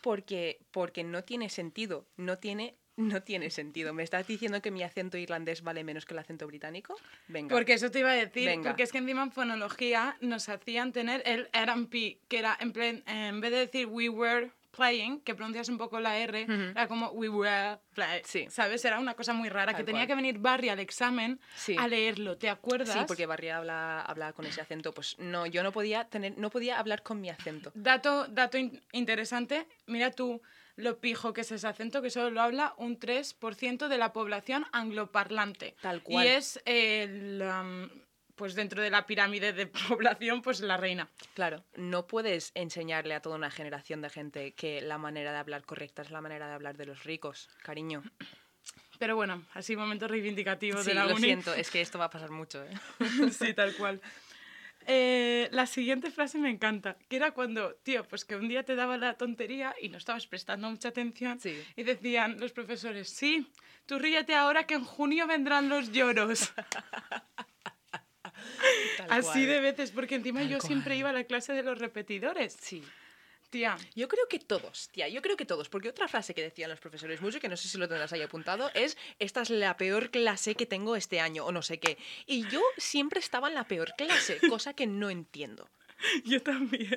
Porque, porque no tiene sentido. No tiene, no tiene sentido. ¿Me estás diciendo que mi acento irlandés vale menos que el acento británico? Venga. Porque eso te iba a decir, Venga. porque es que encima en fonología nos hacían tener el RP, que era en, plan, en vez de decir we were playing, que pronuncias un poco la R, Ujú. era como we were playing. Sí. ¿Sabes? Era una cosa muy rara, Tal que tenía cual. que venir Barry al examen Sí. a leerlo, ¿te acuerdas? Sí, porque Barry habla, habla con ese acento. Pues no, yo no podía tener, no podía hablar con mi acento. Dato, dato in- interesante, mira tú lo pijo que es ese acento, que solo lo habla un 3% de la población angloparlante. Tal cual. Y es, el, am, pues dentro de la pirámide de población, pues la reina. Claro, no puedes enseñarle a toda una generación de gente que la manera de hablar correcta es la manera de hablar de los ricos, cariño. Pero bueno, así momento reivindicativo Sí, de la lo uni. siento, es que esto va a pasar mucho, ¿eh? sí, tal cual. Eh, la siguiente frase me encanta, que era cuando, tío, pues que un día te daba la tontería y no estabas prestando mucha atención Sí. y decían los profesores, sí, tú ríete ahora que en junio vendrán los lloros. Así de veces, porque encima Tal yo siempre iba a la clase de los repetidores. Sí. Tía, Yo creo que todos, tía, yo creo que todos, porque otra frase que decían los profesores mucho, que no sé si lo tendrás ahí apuntado, es, esta es la peor clase que tengo este año, o no sé qué. Y yo siempre estaba en la peor clase, cosa que no entiendo. yo también.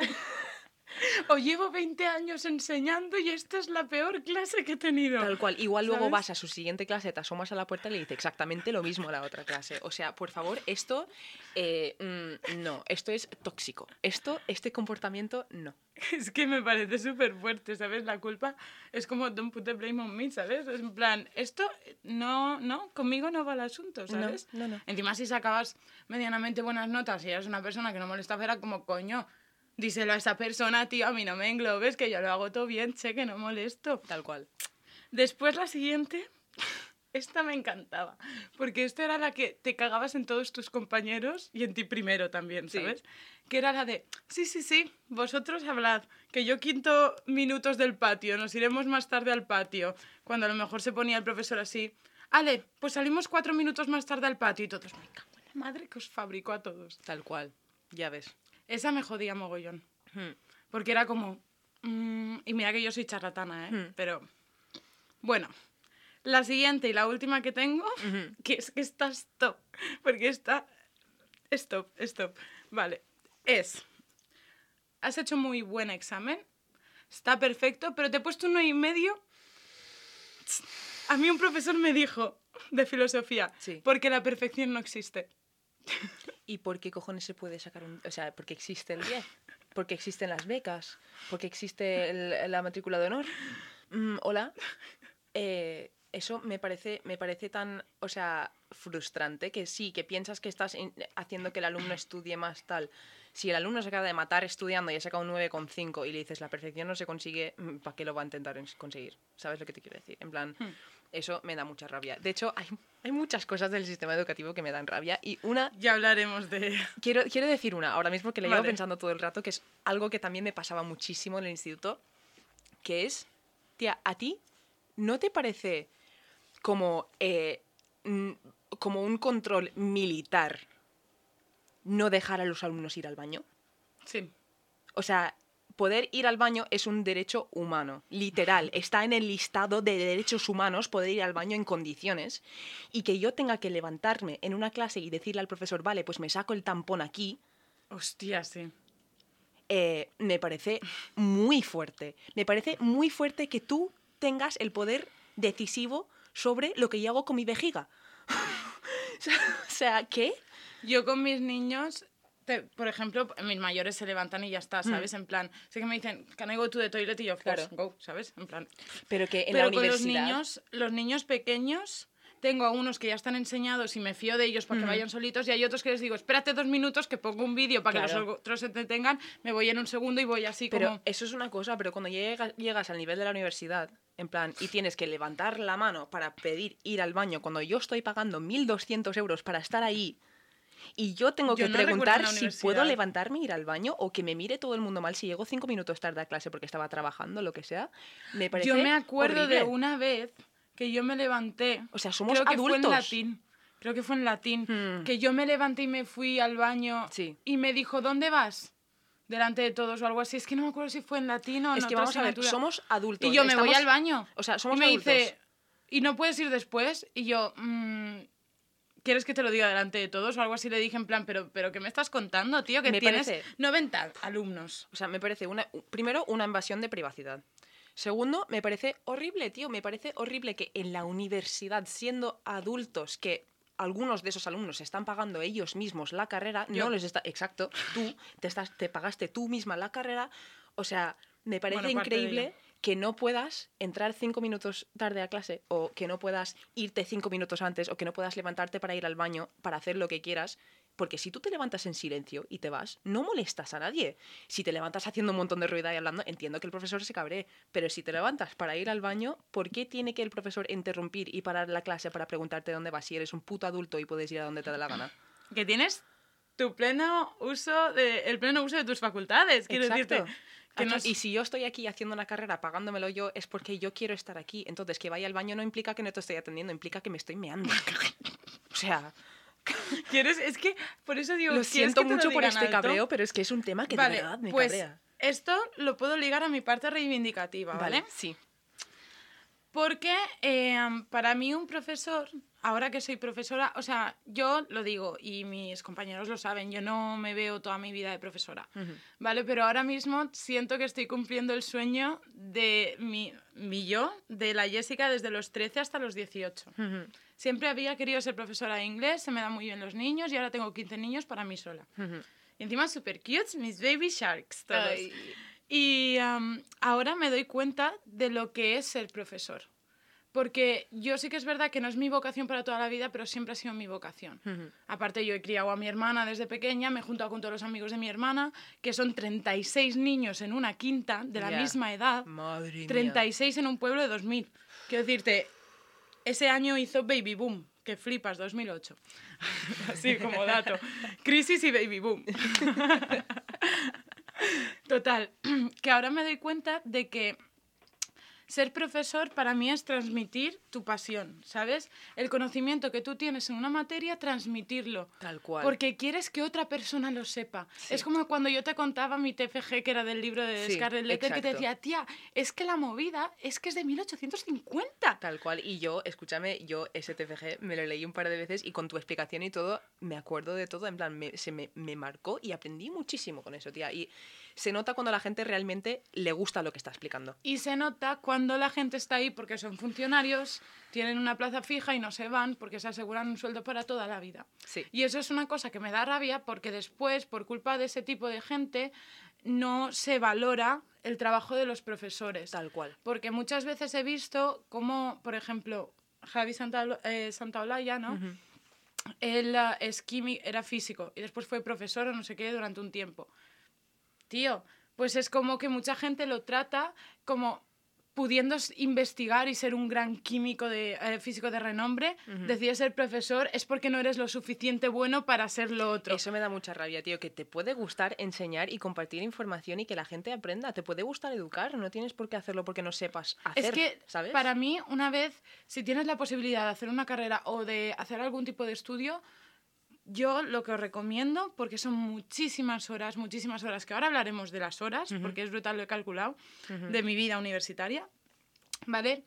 O llevo 20 años enseñando y esta es la peor clase que he tenido. Tal cual. Igual luego ¿Sabes? vas a su siguiente clase, te asomas a la puerta y le dices exactamente lo mismo a la otra clase. O sea, por favor, esto eh, mm, no, esto es tóxico. Esto, este comportamiento, no. Es que me parece súper fuerte, ¿sabes? La culpa es como don't put the blame on me, ¿sabes? Es en plan, esto no, no, conmigo no va el asunto, ¿sabes? No, no, no. Encima si sacabas medianamente buenas notas y eres una persona que no molestaba, era como, coño, díselo a esa persona, tío, a mí no me englobes, que yo lo hago todo bien, che, que no molesto. Tal cual. Después la siguiente, esta me encantaba, porque esta era la que te cagabas en todos tus compañeros y en ti primero también, Sí. ¿sabes? Que era la de, sí, sí, sí, vosotros hablad, que yo quinto minutos del patio, nos iremos más tarde al patio, cuando a lo mejor se ponía el profesor así, Ale, pues salimos cuatro minutos más tarde al patio y todos, me cago en la madre que os fabricó a todos. Tal cual. Ya ves. Esa me jodía mogollón. Hmm. Porque era como. mm, y mira que yo soy charlatana, ¿eh? Hmm. Pero. Bueno. La siguiente y la última que tengo, que es que está stop. Porque está. Stop, stop. Vale. Es. Has hecho muy buen examen. Está perfecto, pero te he puesto uno y medio. A mí un profesor me dijo de filosofía. Sí. Porque la perfección no existe. ¿Y por qué cojones se puede sacar un... O sea, porque existe el 10, porque existen las becas, porque existe la matrícula de honor. Mm, Hola. Eh, eso me parece, me parece tan, o sea, frustrante que sí, que piensas que estás haciendo que el alumno estudie más tal. Si el alumno se acaba de matar estudiando y ha sacado un 9,5 y le dices la perfección no se consigue, ¿para qué lo va a intentar conseguir? ¿Sabes lo que te quiero decir? En plan, Hmm. Eso me da mucha rabia. De hecho, hay, hay muchas cosas del sistema educativo que me dan rabia y una Ya hablaremos de. Quiero, quiero decir una, ahora mismo que le llevo Vale. pensando todo el rato, que es algo que también me pasaba muchísimo en el instituto, que es, tía, ¿a ti no te parece como, eh, como un control militar no dejar a los alumnos ir al baño? Sí. O sea, poder ir al baño es un derecho humano, literal. Está en el listado de derechos humanos poder ir al baño en condiciones. Y que yo tenga que levantarme en una clase y decirle al profesor, vale, pues me saco el tampón aquí, Hostia, sí. eh, me parece muy fuerte. Me parece muy fuerte que tú tengas el poder decisivo sobre lo que yo hago con mi vejiga. o sea- o sea, ¿qué? Yo con mis niños, te- por ejemplo, mis mayores se levantan y ya está, ¿sabes? En plan, sé que me dicen, can I go to the toilet? Y yo, Mm. Claro. go, ¿sabes? En plan. Pero que en Pero la con los universidad... niños, los niños pequeños, tengo a unos que ya están enseñados y me fío de ellos para que Ujú. vayan solitos y hay otros que les digo, espérate dos minutos que pongo un vídeo para que Claro. los otros se entretengan, me voy en un segundo y voy así Pero como... eso es una cosa, pero cuando llega- llegas al nivel de la universidad, en plan, y tienes que levantar la mano para pedir ir al baño cuando yo estoy pagando 1.200 euros para estar ahí, y yo tengo Yo que no preguntar si puedo levantarme e ir al baño o que me mire todo el mundo mal si llego cinco minutos tarde a clase porque estaba trabajando, lo que sea, me parece Yo me acuerdo de una vez que yo me levanté. O sea, somos creo que fue en latín. Creo que fue en latín. Hmm. Que yo me levanté y me fui al baño Sí. y me dijo, ¿dónde vas? Delante de todos o algo así. Es que no me acuerdo si fue en latín o en Es que otra vamos a ver, somos adultos. Y yo me voy al baño. O sea, somos y me adultos. dice, ¿y no puedes ir después? Y yo, mm, ¿quieres que te lo diga delante de todos? O algo así le dije en plan, pero, pero ¿qué me estás contando, tío? Que Me tienes parece- 90 alumnos. O sea, me parece una, primero una invasión de privacidad. Segundo, me parece horrible, tío. Me parece horrible que en la universidad, siendo adultos, que algunos de esos alumnos están pagando ellos mismos la carrera, Yo. no les está. Exacto, tú te, estás, te pagaste tú misma la carrera. O sea, me parece Bueno, increíble. Que no puedas entrar cinco minutos tarde a clase, o que no puedas irte cinco minutos antes, o que no puedas levantarte para ir al baño, para hacer lo que quieras. Porque si tú te levantas en silencio y te vas, no molestas a nadie. Si te levantas haciendo un montón de ruido y hablando, entiendo que el profesor se cabree. Pero si te levantas para ir al baño, ¿por qué tiene que el profesor interrumpir y parar la clase para preguntarte dónde vas si eres un puto adulto y puedes ir a donde te dé la gana? Que tienes tu pleno uso de, el pleno uso de tus facultades. Quiero Exacto. decirte. Que no Y si yo estoy aquí haciendo una carrera pagándomelo yo, es porque yo quiero estar aquí. Entonces, que vaya al baño no implica que no te estoy atendiendo, implica que me estoy meando. O sea, ¿Quieres? Es que por eso digo, lo ¿quieres siento que te mucho por digan este alto? cabreo, pero es que es un tema que Vale, de verdad me pues cabrea. esto lo puedo ligar a mi parte reivindicativa, ¿vale? Sí. Porque eh, para mí un profesor, ahora que soy profesora, o sea, yo lo digo y mis compañeros lo saben, yo no me veo toda mi vida de profesora, ¿vale? Pero ahora mismo siento que estoy cumpliendo el sueño de mi, mi yo, de la Jessica desde los 13 hasta los 18. Siempre había querido ser profesora de inglés, se me dan muy bien los niños y ahora tengo 15 niños para mí sola. Y encima super cute, mis baby sharks todos. Ay. Y am, ahora me doy cuenta de lo que es ser profesor. Porque yo sí que es verdad que no es mi vocación para toda la vida, pero siempre ha sido mi vocación. Aparte, yo he criado a mi hermana desde pequeña, me he juntado con todos los amigos de mi hermana, que son 36 niños en una quinta de la misma edad. Madre mía. 36 en un pueblo de 2000. Quiero decirte, ese año hizo Baby Boom, que flipas, 2008. Así como dato. Crisis y Baby Boom. Total, que ahora me doy cuenta de que ser profesor para mí es transmitir tu pasión, ¿sabes? El conocimiento que tú tienes en una materia, transmitirlo. Tal cual. Porque quieres que otra persona lo sepa. Sí. Es como cuando yo te contaba mi TFG, que era del libro de Sí, Scarlett Letter, que te decía, tía, es que la movida es que es de 1850. Tal cual. Y yo, escúchame, yo ese TFG me lo leí un par de veces y con tu explicación y todo, me acuerdo de todo. En plan, me- se me, me marcó y aprendí muchísimo con eso, tía. Y se nota cuando a la gente realmente le gusta lo que está explicando. Y se nota cuando la gente está ahí porque son funcionarios, tienen una plaza fija y no se van porque se aseguran un sueldo para toda la vida. Sí. Y eso es una cosa que me da rabia porque después, por culpa de ese tipo de gente, no se valora el trabajo de los profesores. Tal cual. Porque muchas veces he visto como, por ejemplo, Javi Santa, eh, Santaolalla, ¿no? Él ah, es químico, era físico y después fue profesor o no sé qué durante un tiempo. Tío, pues es como que mucha gente lo trata como pudiendo investigar y ser un gran químico de eh, físico de renombre, decides ser profesor es porque no eres lo suficiente bueno para ser lo otro. Eso me da mucha rabia, tío, que te puede gustar enseñar y compartir información y que la gente aprenda. Te puede gustar educar, no tienes por qué hacerlo porque no sepas hacer, Es que ¿sabes? para mí, una vez, si tienes la posibilidad de hacer una carrera o de hacer algún tipo de estudio, yo lo que os recomiendo, porque son muchísimas horas, muchísimas horas, que ahora hablaremos de las horas, porque es brutal, lo he calculado, de mi vida universitaria, ¿vale?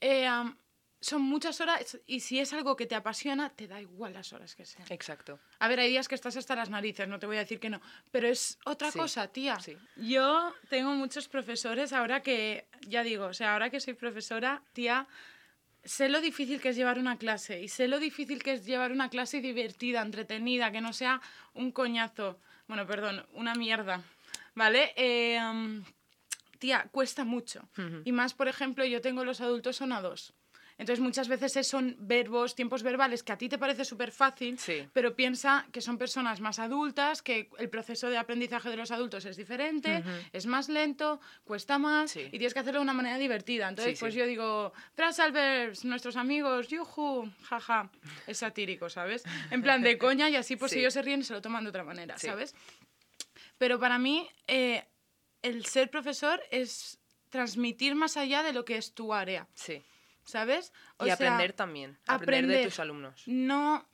Eh, am, son muchas horas y si es algo que te apasiona, te da igual las horas que sean. Exacto. A ver, hay días que estás hasta las narices, no te voy a decir que no, pero es otra Sí, cosa, tía. sí. Yo tengo muchos profesores ahora que, ya digo, o sea, ahora que soy profesora, tía, sé lo difícil que es llevar una clase y sé lo difícil que es llevar una clase divertida, entretenida, que no sea un coñazo, bueno, perdón, una mierda, ¿vale? Eh, tía, cuesta mucho. Y más, por ejemplo, yo tengo los adultos son a dos. Entonces muchas veces es- son verbos, tiempos verbales que a ti te parece súper fácil, Sí. pero piensa que son personas más adultas, que el proceso de aprendizaje de los adultos es diferente, es más lento, cuesta más Sí. y tienes que hacerlo de una manera divertida. Entonces, Sí, pues yo digo, Trasalvers, nuestros amigos, yuju, jaja, es satírico, ¿sabes? En plan de coña y así pues ellos se ríen y se lo toman de otra manera. ¿sabes? Pero para mí, eh, el ser profesor es transmitir más allá de lo que es tu área, Sí. ¿Sabes? O y sea, aprender también. Aprender de tus alumnos. No,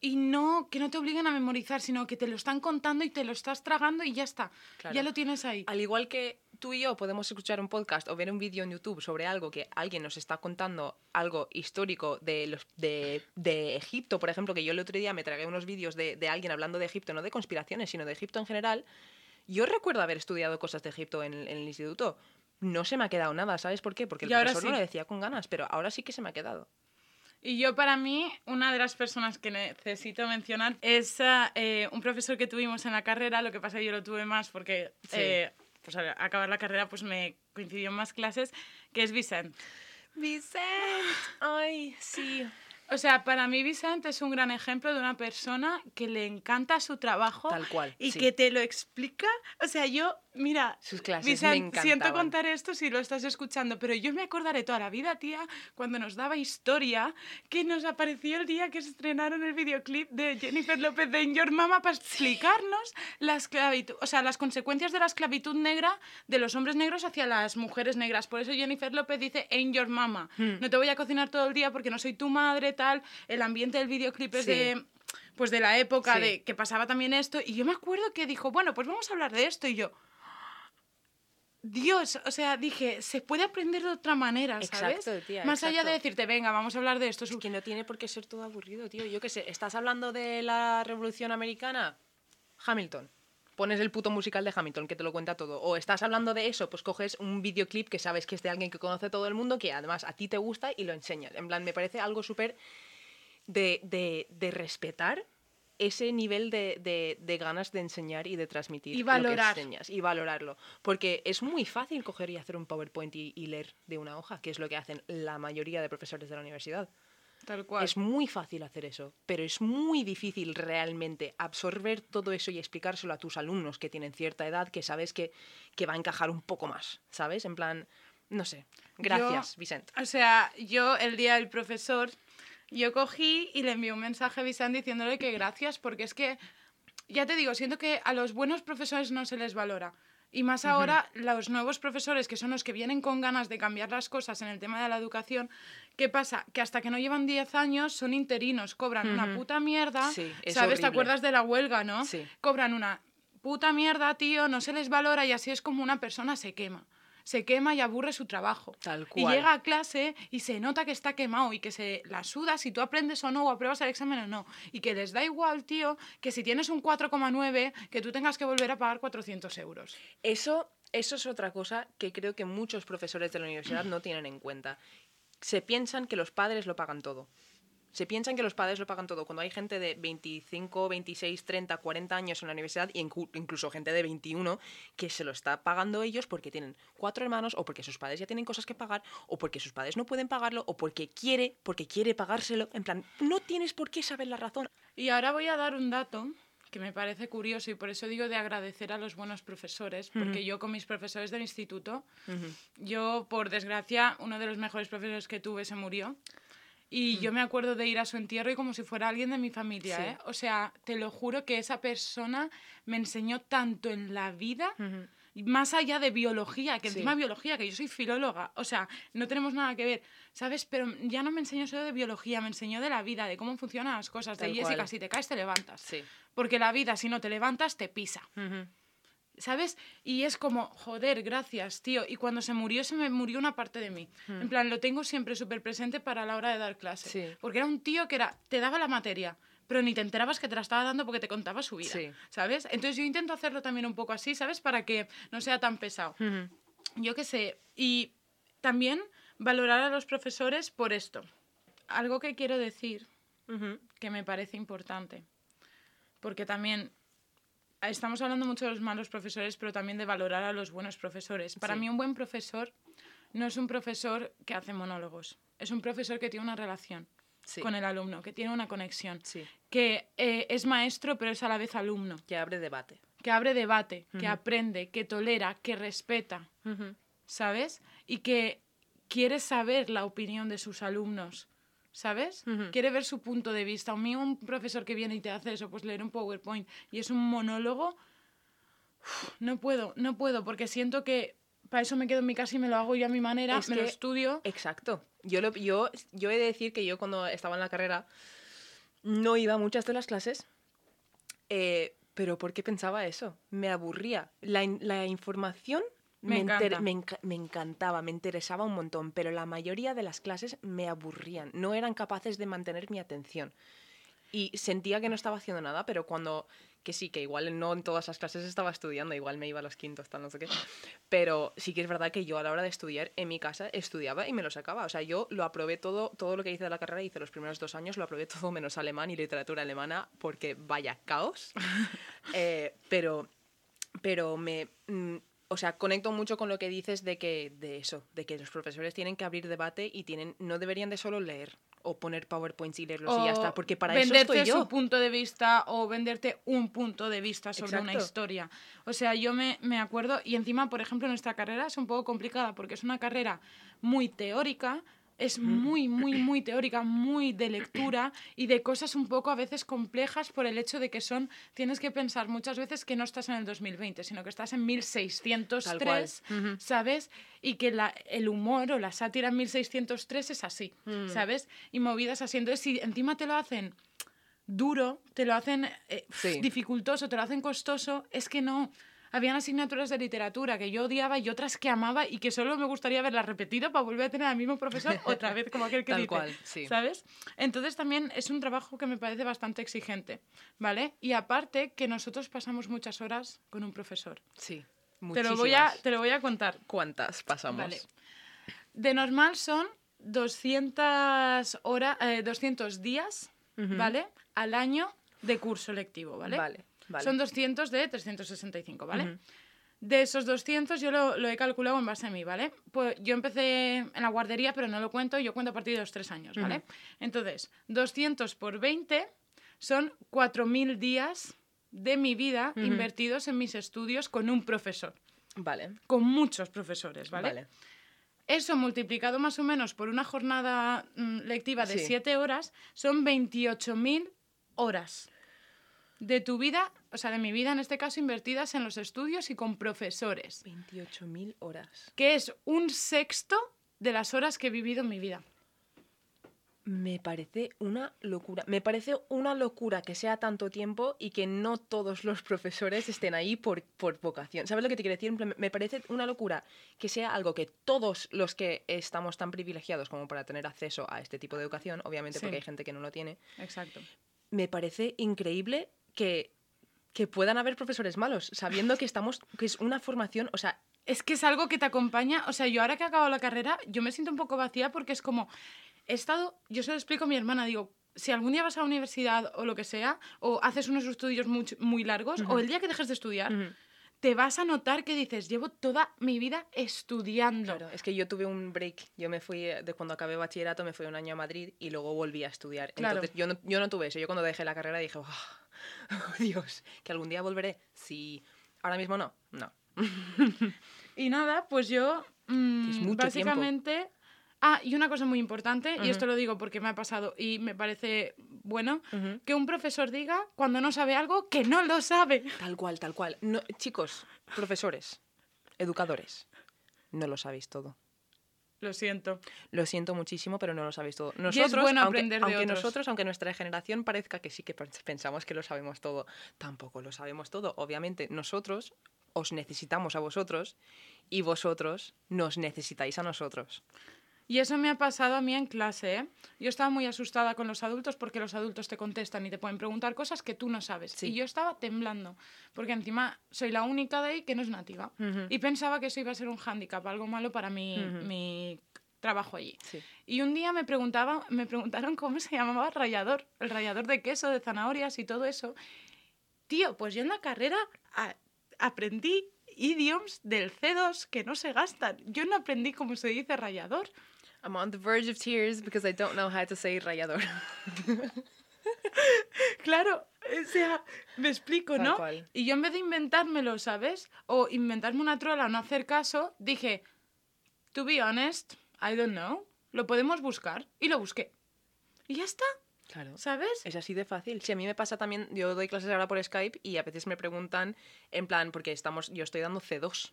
y no que no te obliguen a memorizar, sino que te lo están contando y te lo estás tragando y ya está. Claro. Ya lo tienes ahí. Al igual que tú y yo podemos escuchar un podcast o ver un vídeo en YouTube sobre algo que alguien nos está contando, algo histórico de, los, de, de Egipto, por ejemplo, que yo el otro día me tragué unos vídeos de, de alguien hablando de Egipto, no de conspiraciones, sino de Egipto en general. Yo recuerdo haber estudiado cosas de Egipto en, en el instituto. No se me ha quedado nada, ¿sabes por qué? Porque el profesor no sí. lo decía con ganas, pero ahora sí que se me ha quedado. Y yo para mí, una de las personas que necesito mencionar es eh, un profesor que tuvimos en la carrera, lo que pasa es que yo lo tuve más porque Sí. eh, pues, al acabar la carrera pues me coincidió en más clases, que es Vicent. Vicente, ay, sí. O sea, para mí Vicent es un gran ejemplo de una persona que le encanta su trabajo Tal cual, y sí. que te lo explica. O sea, yo, mira, Sus clases me Vicent, siento contar esto si lo estás escuchando, pero yo me acordaré toda la vida, tía, cuando nos daba historia, que nos apareció el día que estrenaron el videoclip de Jennifer López de In Your Mama para explicarnos la esclavitud, o sea, las consecuencias de la esclavitud negra de los hombres negros hacia las mujeres negras. Por eso Jennifer López dice In Your Mama. Hmm. No te voy a cocinar todo el día porque no soy tu madre, tal. El ambiente del videoclip es Sí. de pues de la época Sí. de que pasaba también esto y yo me acuerdo que dijo, bueno, pues vamos a hablar de esto y yo, Dios, o sea, dije, se puede aprender de otra manera, ¿sabes? Exacto, tía, Más allá de decirte, venga, vamos a hablar de esto. Es que no tiene por qué ser todo aburrido, tío. Yo qué sé, ¿estás hablando de la Revolución Americana? Hamilton. Pones el puto musical de Hamilton que te lo cuenta todo. O estás hablando de eso, pues coges un videoclip que sabes que es de alguien que conoce todo el mundo, que además a ti te gusta y lo enseñas. En plan, me parece algo súper de, de, de respetar ese nivel de, de- de ganas de enseñar y de transmitir Y lo valorar. que enseñas y valorarlo. Porque es muy fácil coger y hacer un PowerPoint y, y leer de una hoja, que es lo que hacen la mayoría de profesores de la universidad. Tal cual. Es muy fácil hacer eso, pero es muy difícil realmente absorber todo eso y explicárselo a tus alumnos que tienen cierta edad, que sabes que, que va a encajar un poco más, ¿sabes? En plan, no sé. Gracias, Yo- Vicent. O sea, yo el día del profesor, yo cogí y le envié un mensaje a Vicente diciéndole que gracias, porque es que, ya te digo, siento que a los buenos profesores no se les valora. Y más ahora, los nuevos profesores, que son los que vienen con ganas de cambiar las cosas en el tema de la educación, ¿qué pasa? Que hasta que no llevan 10 años son interinos, cobran una puta mierda. Sí, es ¿Sabes? ¿Te horrible. acuerdas de la huelga, no? Sí. Cobran una puta mierda, tío, no se les valora y así es como una persona se quema. Se quema y aburre su trabajo. Tal Y cual. llega a clase y se nota que está quemado y que se la suda si tú aprendes o no o apruebas el examen o no. Y que les da igual, tío, que si tienes un 4,9, que tú tengas que volver a pagar 400 euros. Eso, eso es otra cosa que creo que muchos profesores de la universidad no tienen en cuenta. Se piensan que los padres lo pagan todo. Se piensan que los padres lo pagan todo. Cuando hay gente de 25, 26, 30, 40 años en la universidad y incu- incluso gente de 21 que se lo está pagando ellos porque tienen cuatro hermanos o porque sus padres ya tienen cosas que pagar o porque sus padres no pueden pagarlo o porque quiere, porque quiere pagárselo. En plan, no tienes por qué saber la razón. Y ahora voy a dar un dato que me parece curioso y por eso digo de agradecer a los buenos profesores, porque yo con mis profesores del instituto, yo por desgracia, uno de los mejores profesores que tuve se murió. Y yo me acuerdo de ir a su entierro y como si fuera alguien de mi familia, Sí. ¿eh? O sea, te lo juro que esa persona me enseñó tanto en la vida, más allá de biología, que Sí. encima biología, que yo soy filóloga, o sea, no tenemos nada que ver, ¿sabes? Pero ya no me enseñó solo de biología, me enseñó de la vida, de cómo funcionan las cosas, de Tal Jessica, cual. si te caes te levantas. Sí. Porque la vida, si no te levantas, te pisa. ¿Sabes? Y es como, joder, gracias, tío. Y cuando se murió, se me murió una parte de mí. En plan, lo tengo siempre súper presente para la hora de dar clase. Sí. Porque era un tío que era, te daba la materia, pero ni te enterabas que te la estaba dando porque te contaba su vida. Sí. ¿Sabes? Entonces yo intento hacerlo también un poco así, ¿sabes? Para que no sea tan pesado. Yo qué sé. Y también valorar a los profesores por esto. Algo que quiero decir que me parece importante. Porque también estamos hablando mucho de los malos profesores, pero también de valorar a los buenos profesores. Para Sí. mí un buen profesor no es un profesor que hace monólogos, es un profesor que tiene una relación Sí. con el alumno, que tiene una conexión, Sí. que eh, es maestro pero es a la vez alumno, Que abre debate. que abre debate, que aprende, que tolera, que respeta, ¿sabes? Y que quiere saber la opinión de sus alumnos, ¿sabes? Ujú. Quiere ver su punto de vista. A mí un profesor que viene y te hace eso, pues leer un PowerPoint y es un monólogo, uf, no puedo, no puedo, porque siento que para eso me quedo en mi casa y me lo hago yo a mi manera, Es me lo estudio. Exacto. Yo, lo, yo, yo he de decir que yo cuando estaba en la carrera no iba a muchas de las clases, eh, pero ¿por qué pensaba eso? Me aburría. La información Me enter- encanta. me enca- me encantaba, me interesaba un montón, pero la mayoría de las clases me aburrían. No eran capaces de mantener mi atención. Y sentía que no estaba haciendo nada, pero cuando, que sí, que igual no en todas las clases estaba estudiando, igual me iba a los quintos, tal, no sé qué. Pero sí que es verdad que yo a la hora de estudiar en mi casa estudiaba y me lo sacaba. O sea, yo lo aprobé todo, todo lo que hice de la carrera, hice los primeros dos años, lo aprobé todo menos alemán y literatura alemana, porque vaya caos. Eh, pero, pero me... mm, o sea, conecto mucho con lo que dices de que de eso, de que los profesores tienen que abrir debate y tienen no deberían de solo leer o poner PowerPoints y leerlos y ya está, porque para eso venderte estoy yo. su punto de vista o venderte un punto de vista sobre una historia. O sea, yo me, me acuerdo, y encima, por ejemplo, nuestra carrera es un poco complicada porque es una carrera muy teórica, es muy, muy, muy teórica, muy de lectura y de cosas un poco a veces complejas por el hecho de que son, tienes que pensar muchas veces que no estás en el 2020, sino que estás en 1603, Ujú. ¿sabes? Y que la- el humor o la sátira en 1603 es así, Mm. ¿sabes? Y movidas así. Entonces, si encima te lo hacen duro, te lo hacen eh, Sí. dificultoso, te lo hacen costoso, es que no. Habían asignaturas de literatura que yo odiaba y otras que amaba y que solo me gustaría haberlas repetido para volver a tener al mismo profesor otra vez, como aquel que Tal dice, cual, sí. ¿sabes? Entonces también es un trabajo que me parece bastante exigente, ¿vale? Y aparte que nosotros pasamos muchas horas con un profesor. Sí. Te lo, voy a, muchísimas. te lo voy a contar. ¿Cuántas pasamos? Vale. De normal son 200, hora, eh, 200 días. ¿vale? Al año de curso lectivo, ¿vale? Vale, vale. Son 200 de 365, ¿vale? Ujú. De esos 200 yo lo, lo he calculado en base a mí, ¿vale? Pues yo empecé en la guardería, pero no lo cuento, yo cuento a partir de los 3 años, ¿vale? Entonces, 200 por 20 son 4.000 días de mi vida invertidos en mis estudios con un profesor, Vale. con muchos profesores, ¿vale? Vale. Eso multiplicado más o menos por una jornada mm, lectiva de Sí. 7 horas son 28.000 horas de tu vida, o sea, de mi vida en este caso, invertidas en los estudios y con profesores, 28.000 horas. que es un sexto de las horas que he vivido en mi vida. Me parece una locura. Me parece una locura que sea tanto tiempo y que no todos los profesores estén ahí por, por vocación. ¿Sabes lo que te quiero decir? Me parece una locura que sea algo que todos los que estamos tan privilegiados como para tener acceso a este tipo de educación, obviamente Sí. porque hay gente que no lo tiene, Exacto. me parece increíble que, que puedan haber profesores malos, sabiendo que estamos, que es una formación, o sea, Es que es algo que te acompaña, o sea, yo ahora que he acabado la carrera, yo me siento un poco vacía porque es como, he estado, yo se lo explico a mi hermana, digo, si algún día vas a la universidad o lo que sea, o haces unos estudios muy, muy largos, o el día que dejes de estudiar, te vas a notar que dices, llevo toda mi vida estudiando. Claro, es que yo tuve un break. Yo me fui, eh, de cuando acabé bachillerato, me fui un año a Madrid y luego volví a estudiar. Claro. Entonces, yo no, yo no tuve eso. Yo cuando dejé la carrera dije, oh, Dios, que algún día volveré. Sí, ahora mismo no, no. Y nada, pues yo mm, es mucho básicamente... Ah, y una cosa muy importante, y esto lo digo porque me ha pasado y me parece bueno, que un profesor diga cuando no sabe algo que no lo sabe. Tal cual, tal cual. No, chicos, profesores, educadores, no lo sabéis todo. Lo siento. Lo siento muchísimo, pero no lo sabéis todo. es Nosotros, bueno aunque, aprender de aunque otros. nosotros, aunque nuestra generación parezca que sí que pens- pensamos que lo sabemos todo, tampoco lo sabemos todo. Obviamente, nosotros os necesitamos a vosotros y vosotros nos necesitáis a nosotros. Y eso me ha pasado a mí en clase, ¿eh? Yo estaba muy asustada con los adultos porque los adultos te contestan y te pueden preguntar cosas que tú no sabes. Sí. Y yo estaba temblando, porque encima soy la única de ahí que no es nativa. Y pensaba que eso iba a ser un hándicap, algo malo para mi, mi trabajo allí. Sí. Y un día me, preguntaba, me preguntaron cómo se llamaba el rallador, el rallador de queso, de zanahorias y todo eso. Tío, pues yo en la carrera a- aprendí idioms del C2 que no se gastan. Yo no aprendí cómo se dice rallador. I'm on the verge of tears because I don't know how to say rayador. Claro, o sea, me explico, Tal ¿no? cual. Y yo en vez de inventármelo, ¿sabes? O inventarme una trola o no hacer caso, dije, to be honest, I don't know, lo podemos buscar. Y lo busqué. Y ya está, Claro. ¿sabes? Es así de fácil. Si a mí me pasa también, yo doy clases ahora por Skype y a veces me preguntan, en plan, porque estamos, yo estoy dando C2.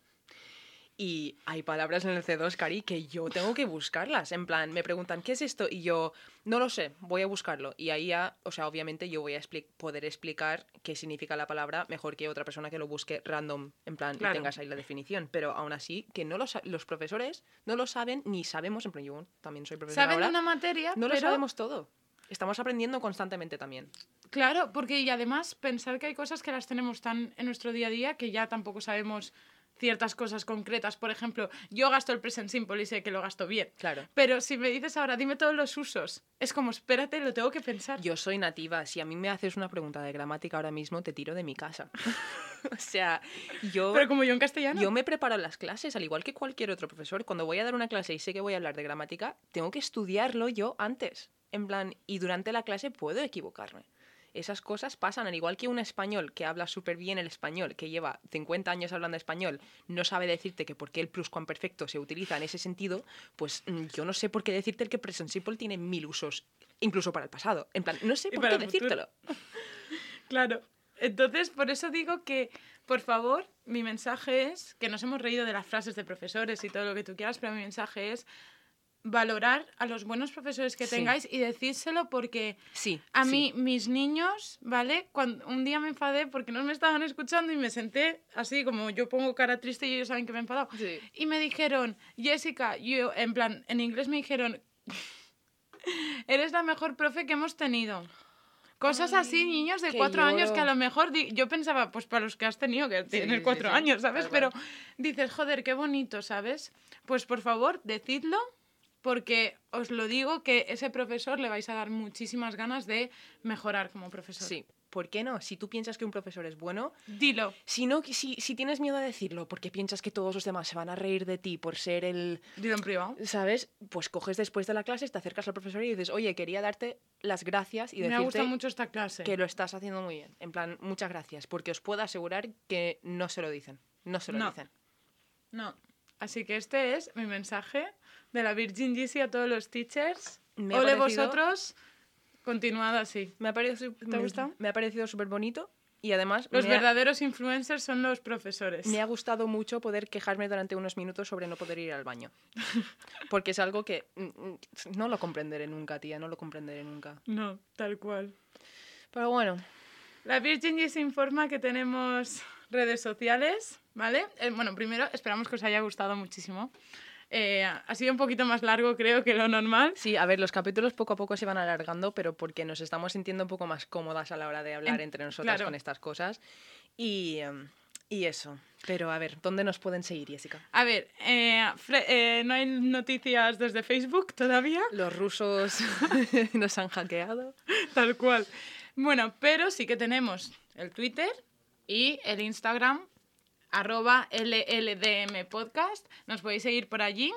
Y hay palabras en el C2, Cari, que yo tengo que buscarlas. En plan, me preguntan, ¿qué es esto? Y yo, no lo sé, voy a buscarlo. Y ahí ya, o sea, obviamente yo voy a expli- poder explicar qué significa la palabra mejor que otra persona que lo busque random, en plan, Claro. y tengas ahí la definición. Pero aún así, que no lo los profesores no lo saben ni sabemos, en plan, yo también soy profesora Saben ahora, una materia, no lo sabemos todo. Estamos aprendiendo constantemente también. Claro, porque y además pensar que hay cosas que las tenemos tan en nuestro día a día que ya tampoco sabemos ciertas cosas concretas. Por ejemplo, yo gasto el present simple y sé que lo gasto bien. Claro. Pero si me dices ahora, dime todos los usos, es como, espérate, lo tengo que pensar. Yo soy nativa. Si a mí me haces una pregunta de gramática ahora mismo, te tiro de mi casa. o sea, yo, Pero como yo en castellano. yo me preparo las clases, al igual que cualquier otro profesor. Cuando voy a dar una clase y sé que voy a hablar de gramática, tengo que estudiarlo yo antes. En plan, y durante la clase puedo equivocarme. Esas cosas pasan, al igual que un español que habla súper bien el español, que lleva 50 años hablando español, no sabe decirte que por qué el pluscuamperfecto se utiliza en ese sentido, pues mm, yo no sé por qué decirte que el present simple tiene mil usos, incluso para el pasado. En plan, no sé por qué decírtelo. Claro. Entonces, por eso digo que, por favor, mi mensaje es, que nos hemos reído de las frases de profesores y todo lo que tú quieras, pero mi mensaje es, valorar a los buenos profesores que Sí. tengáis y decírselo porque Sí. a sí. mí, mis niños, ¿vale? Cuando, un día me enfadé porque no me estaban escuchando y me senté así como yo pongo cara triste y ellos saben que me he enfadado. Sí. Y me dijeron, Jessica, yo, en plan, en inglés me dijeron, eres la mejor profe que hemos tenido. Cosas así, niños de cuatro años que a lo mejor yo pensaba, pues para los que has tenido, que tienes cuatro años, ¿sabes? Pero dices, joder, qué bonito, ¿sabes? Pues por favor, decidlo, porque os lo digo que ese profesor le vais a dar muchísimas ganas de mejorar como profesor. Sí. ¿Por qué no? Si tú piensas que un profesor es bueno, Dilo. si, no, si, si tienes miedo a decirlo porque piensas que todos los demás se van a reír de ti por ser el, Dilo en privado. ¿sabes? Pues coges después de la clase, te acercas al profesor y dices, oye, quería darte las gracias y Me ha gustado decirte mucho esta clase. que lo estás haciendo muy bien. En plan, muchas gracias, porque os puedo asegurar que no se lo dicen. No se lo No. dicen. No. Así que este es mi mensaje de la Virgin GC a todos los teachers. Me Ole parecido- vosotros, continuad así. Me ha parecido, ¿Te ha gustado? Me ha parecido súper bonito y además Los me ha- verdaderos influencers son los profesores. Me ha gustado mucho poder quejarme durante unos minutos sobre no poder ir al baño. Porque es algo que mm, mm, no lo comprenderé nunca, tía, no lo comprenderé nunca. No, tal cual. Pero bueno, La Virgin GC informa que tenemos redes sociales, ¿vale? Eh, bueno, primero esperamos que os haya gustado muchísimo. Eh, ha sido un poquito más largo, creo, que lo normal. sí, a ver, los capítulos poco a poco se van alargando, pero porque nos estamos sintiendo un poco más cómodas a la hora de hablar En- entre nosotras claro. con estas cosas. Y, em, y eso. Pero a ver, ¿dónde nos pueden seguir, Jessica? A ver, eh, eh, no hay noticias desde Facebook todavía. Los rusos nos han hackeado. Tal cual. Bueno, pero sí que tenemos el Twitter y el Instagram, arroba LLDM Podcast. Nos podéis seguir por allí.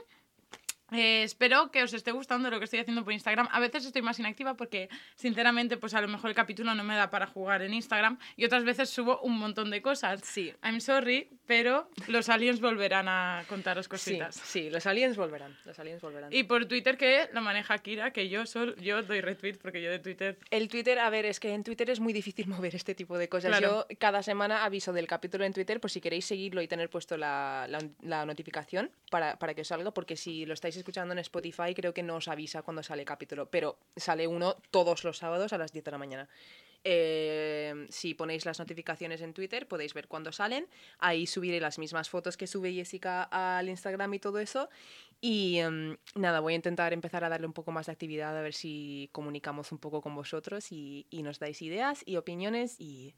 Eh, espero que os esté gustando lo que estoy haciendo por Instagram. A veces estoy más inactiva porque, sinceramente, pues a lo mejor el capítulo no me da para jugar en Instagram y otras veces subo un montón de cosas. Sí. I'm sorry, pero los aliens volverán a contaros Sí, cositas. sí, los aliens volverán. Los aliens volverán. Y por Twitter que lo maneja Kira, que yo sol, yo doy retweet porque yo de Twitter El Twitter, a ver, es que en Twitter es muy difícil mover este tipo de cosas. Claro. Yo cada semana aviso del capítulo en Twitter por si queréis seguirlo y tener puesto la, la- la notificación para, para que os salga, porque si lo estáis escuchando en Spotify creo que no os avisa cuando sale capítulo, pero sale uno todos los sábados a las 10 de la mañana. Eh, si ponéis las notificaciones en Twitter podéis ver cuándo salen. Ahí subiré las mismas fotos que sube Jessica al Instagram y todo eso. Y em, nada, voy a intentar empezar a darle un poco más de actividad, a ver si comunicamos un poco con vosotros y, y nos dais ideas y opiniones y,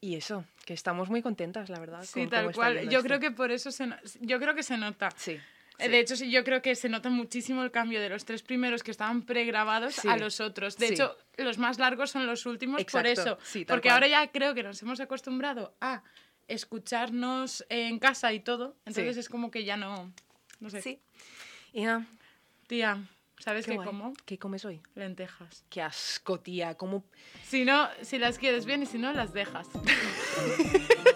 y eso, que estamos muy contentas, la verdad. Sí, con tal cual. Yo esto. creo que por eso se, yo creo que se nota. Sí. Eh, sí. De hecho, sí, yo creo que se nota muchísimo el cambio de los tres primeros que estaban pregrabados Sí. a los otros. De hecho, los más largos son los últimos por eso. Porque cual. ahora ya creo que nos hemos acostumbrado a escucharnos en casa y todo. Entonces es como que ya no. No sé. Sí. Y nada, Tía, ¿sabes qué qué como? ¿Qué comes hoy? Lentejas. Qué asco, tía. ¿Cómo Si no, si las quieres bien y si no, las dejas.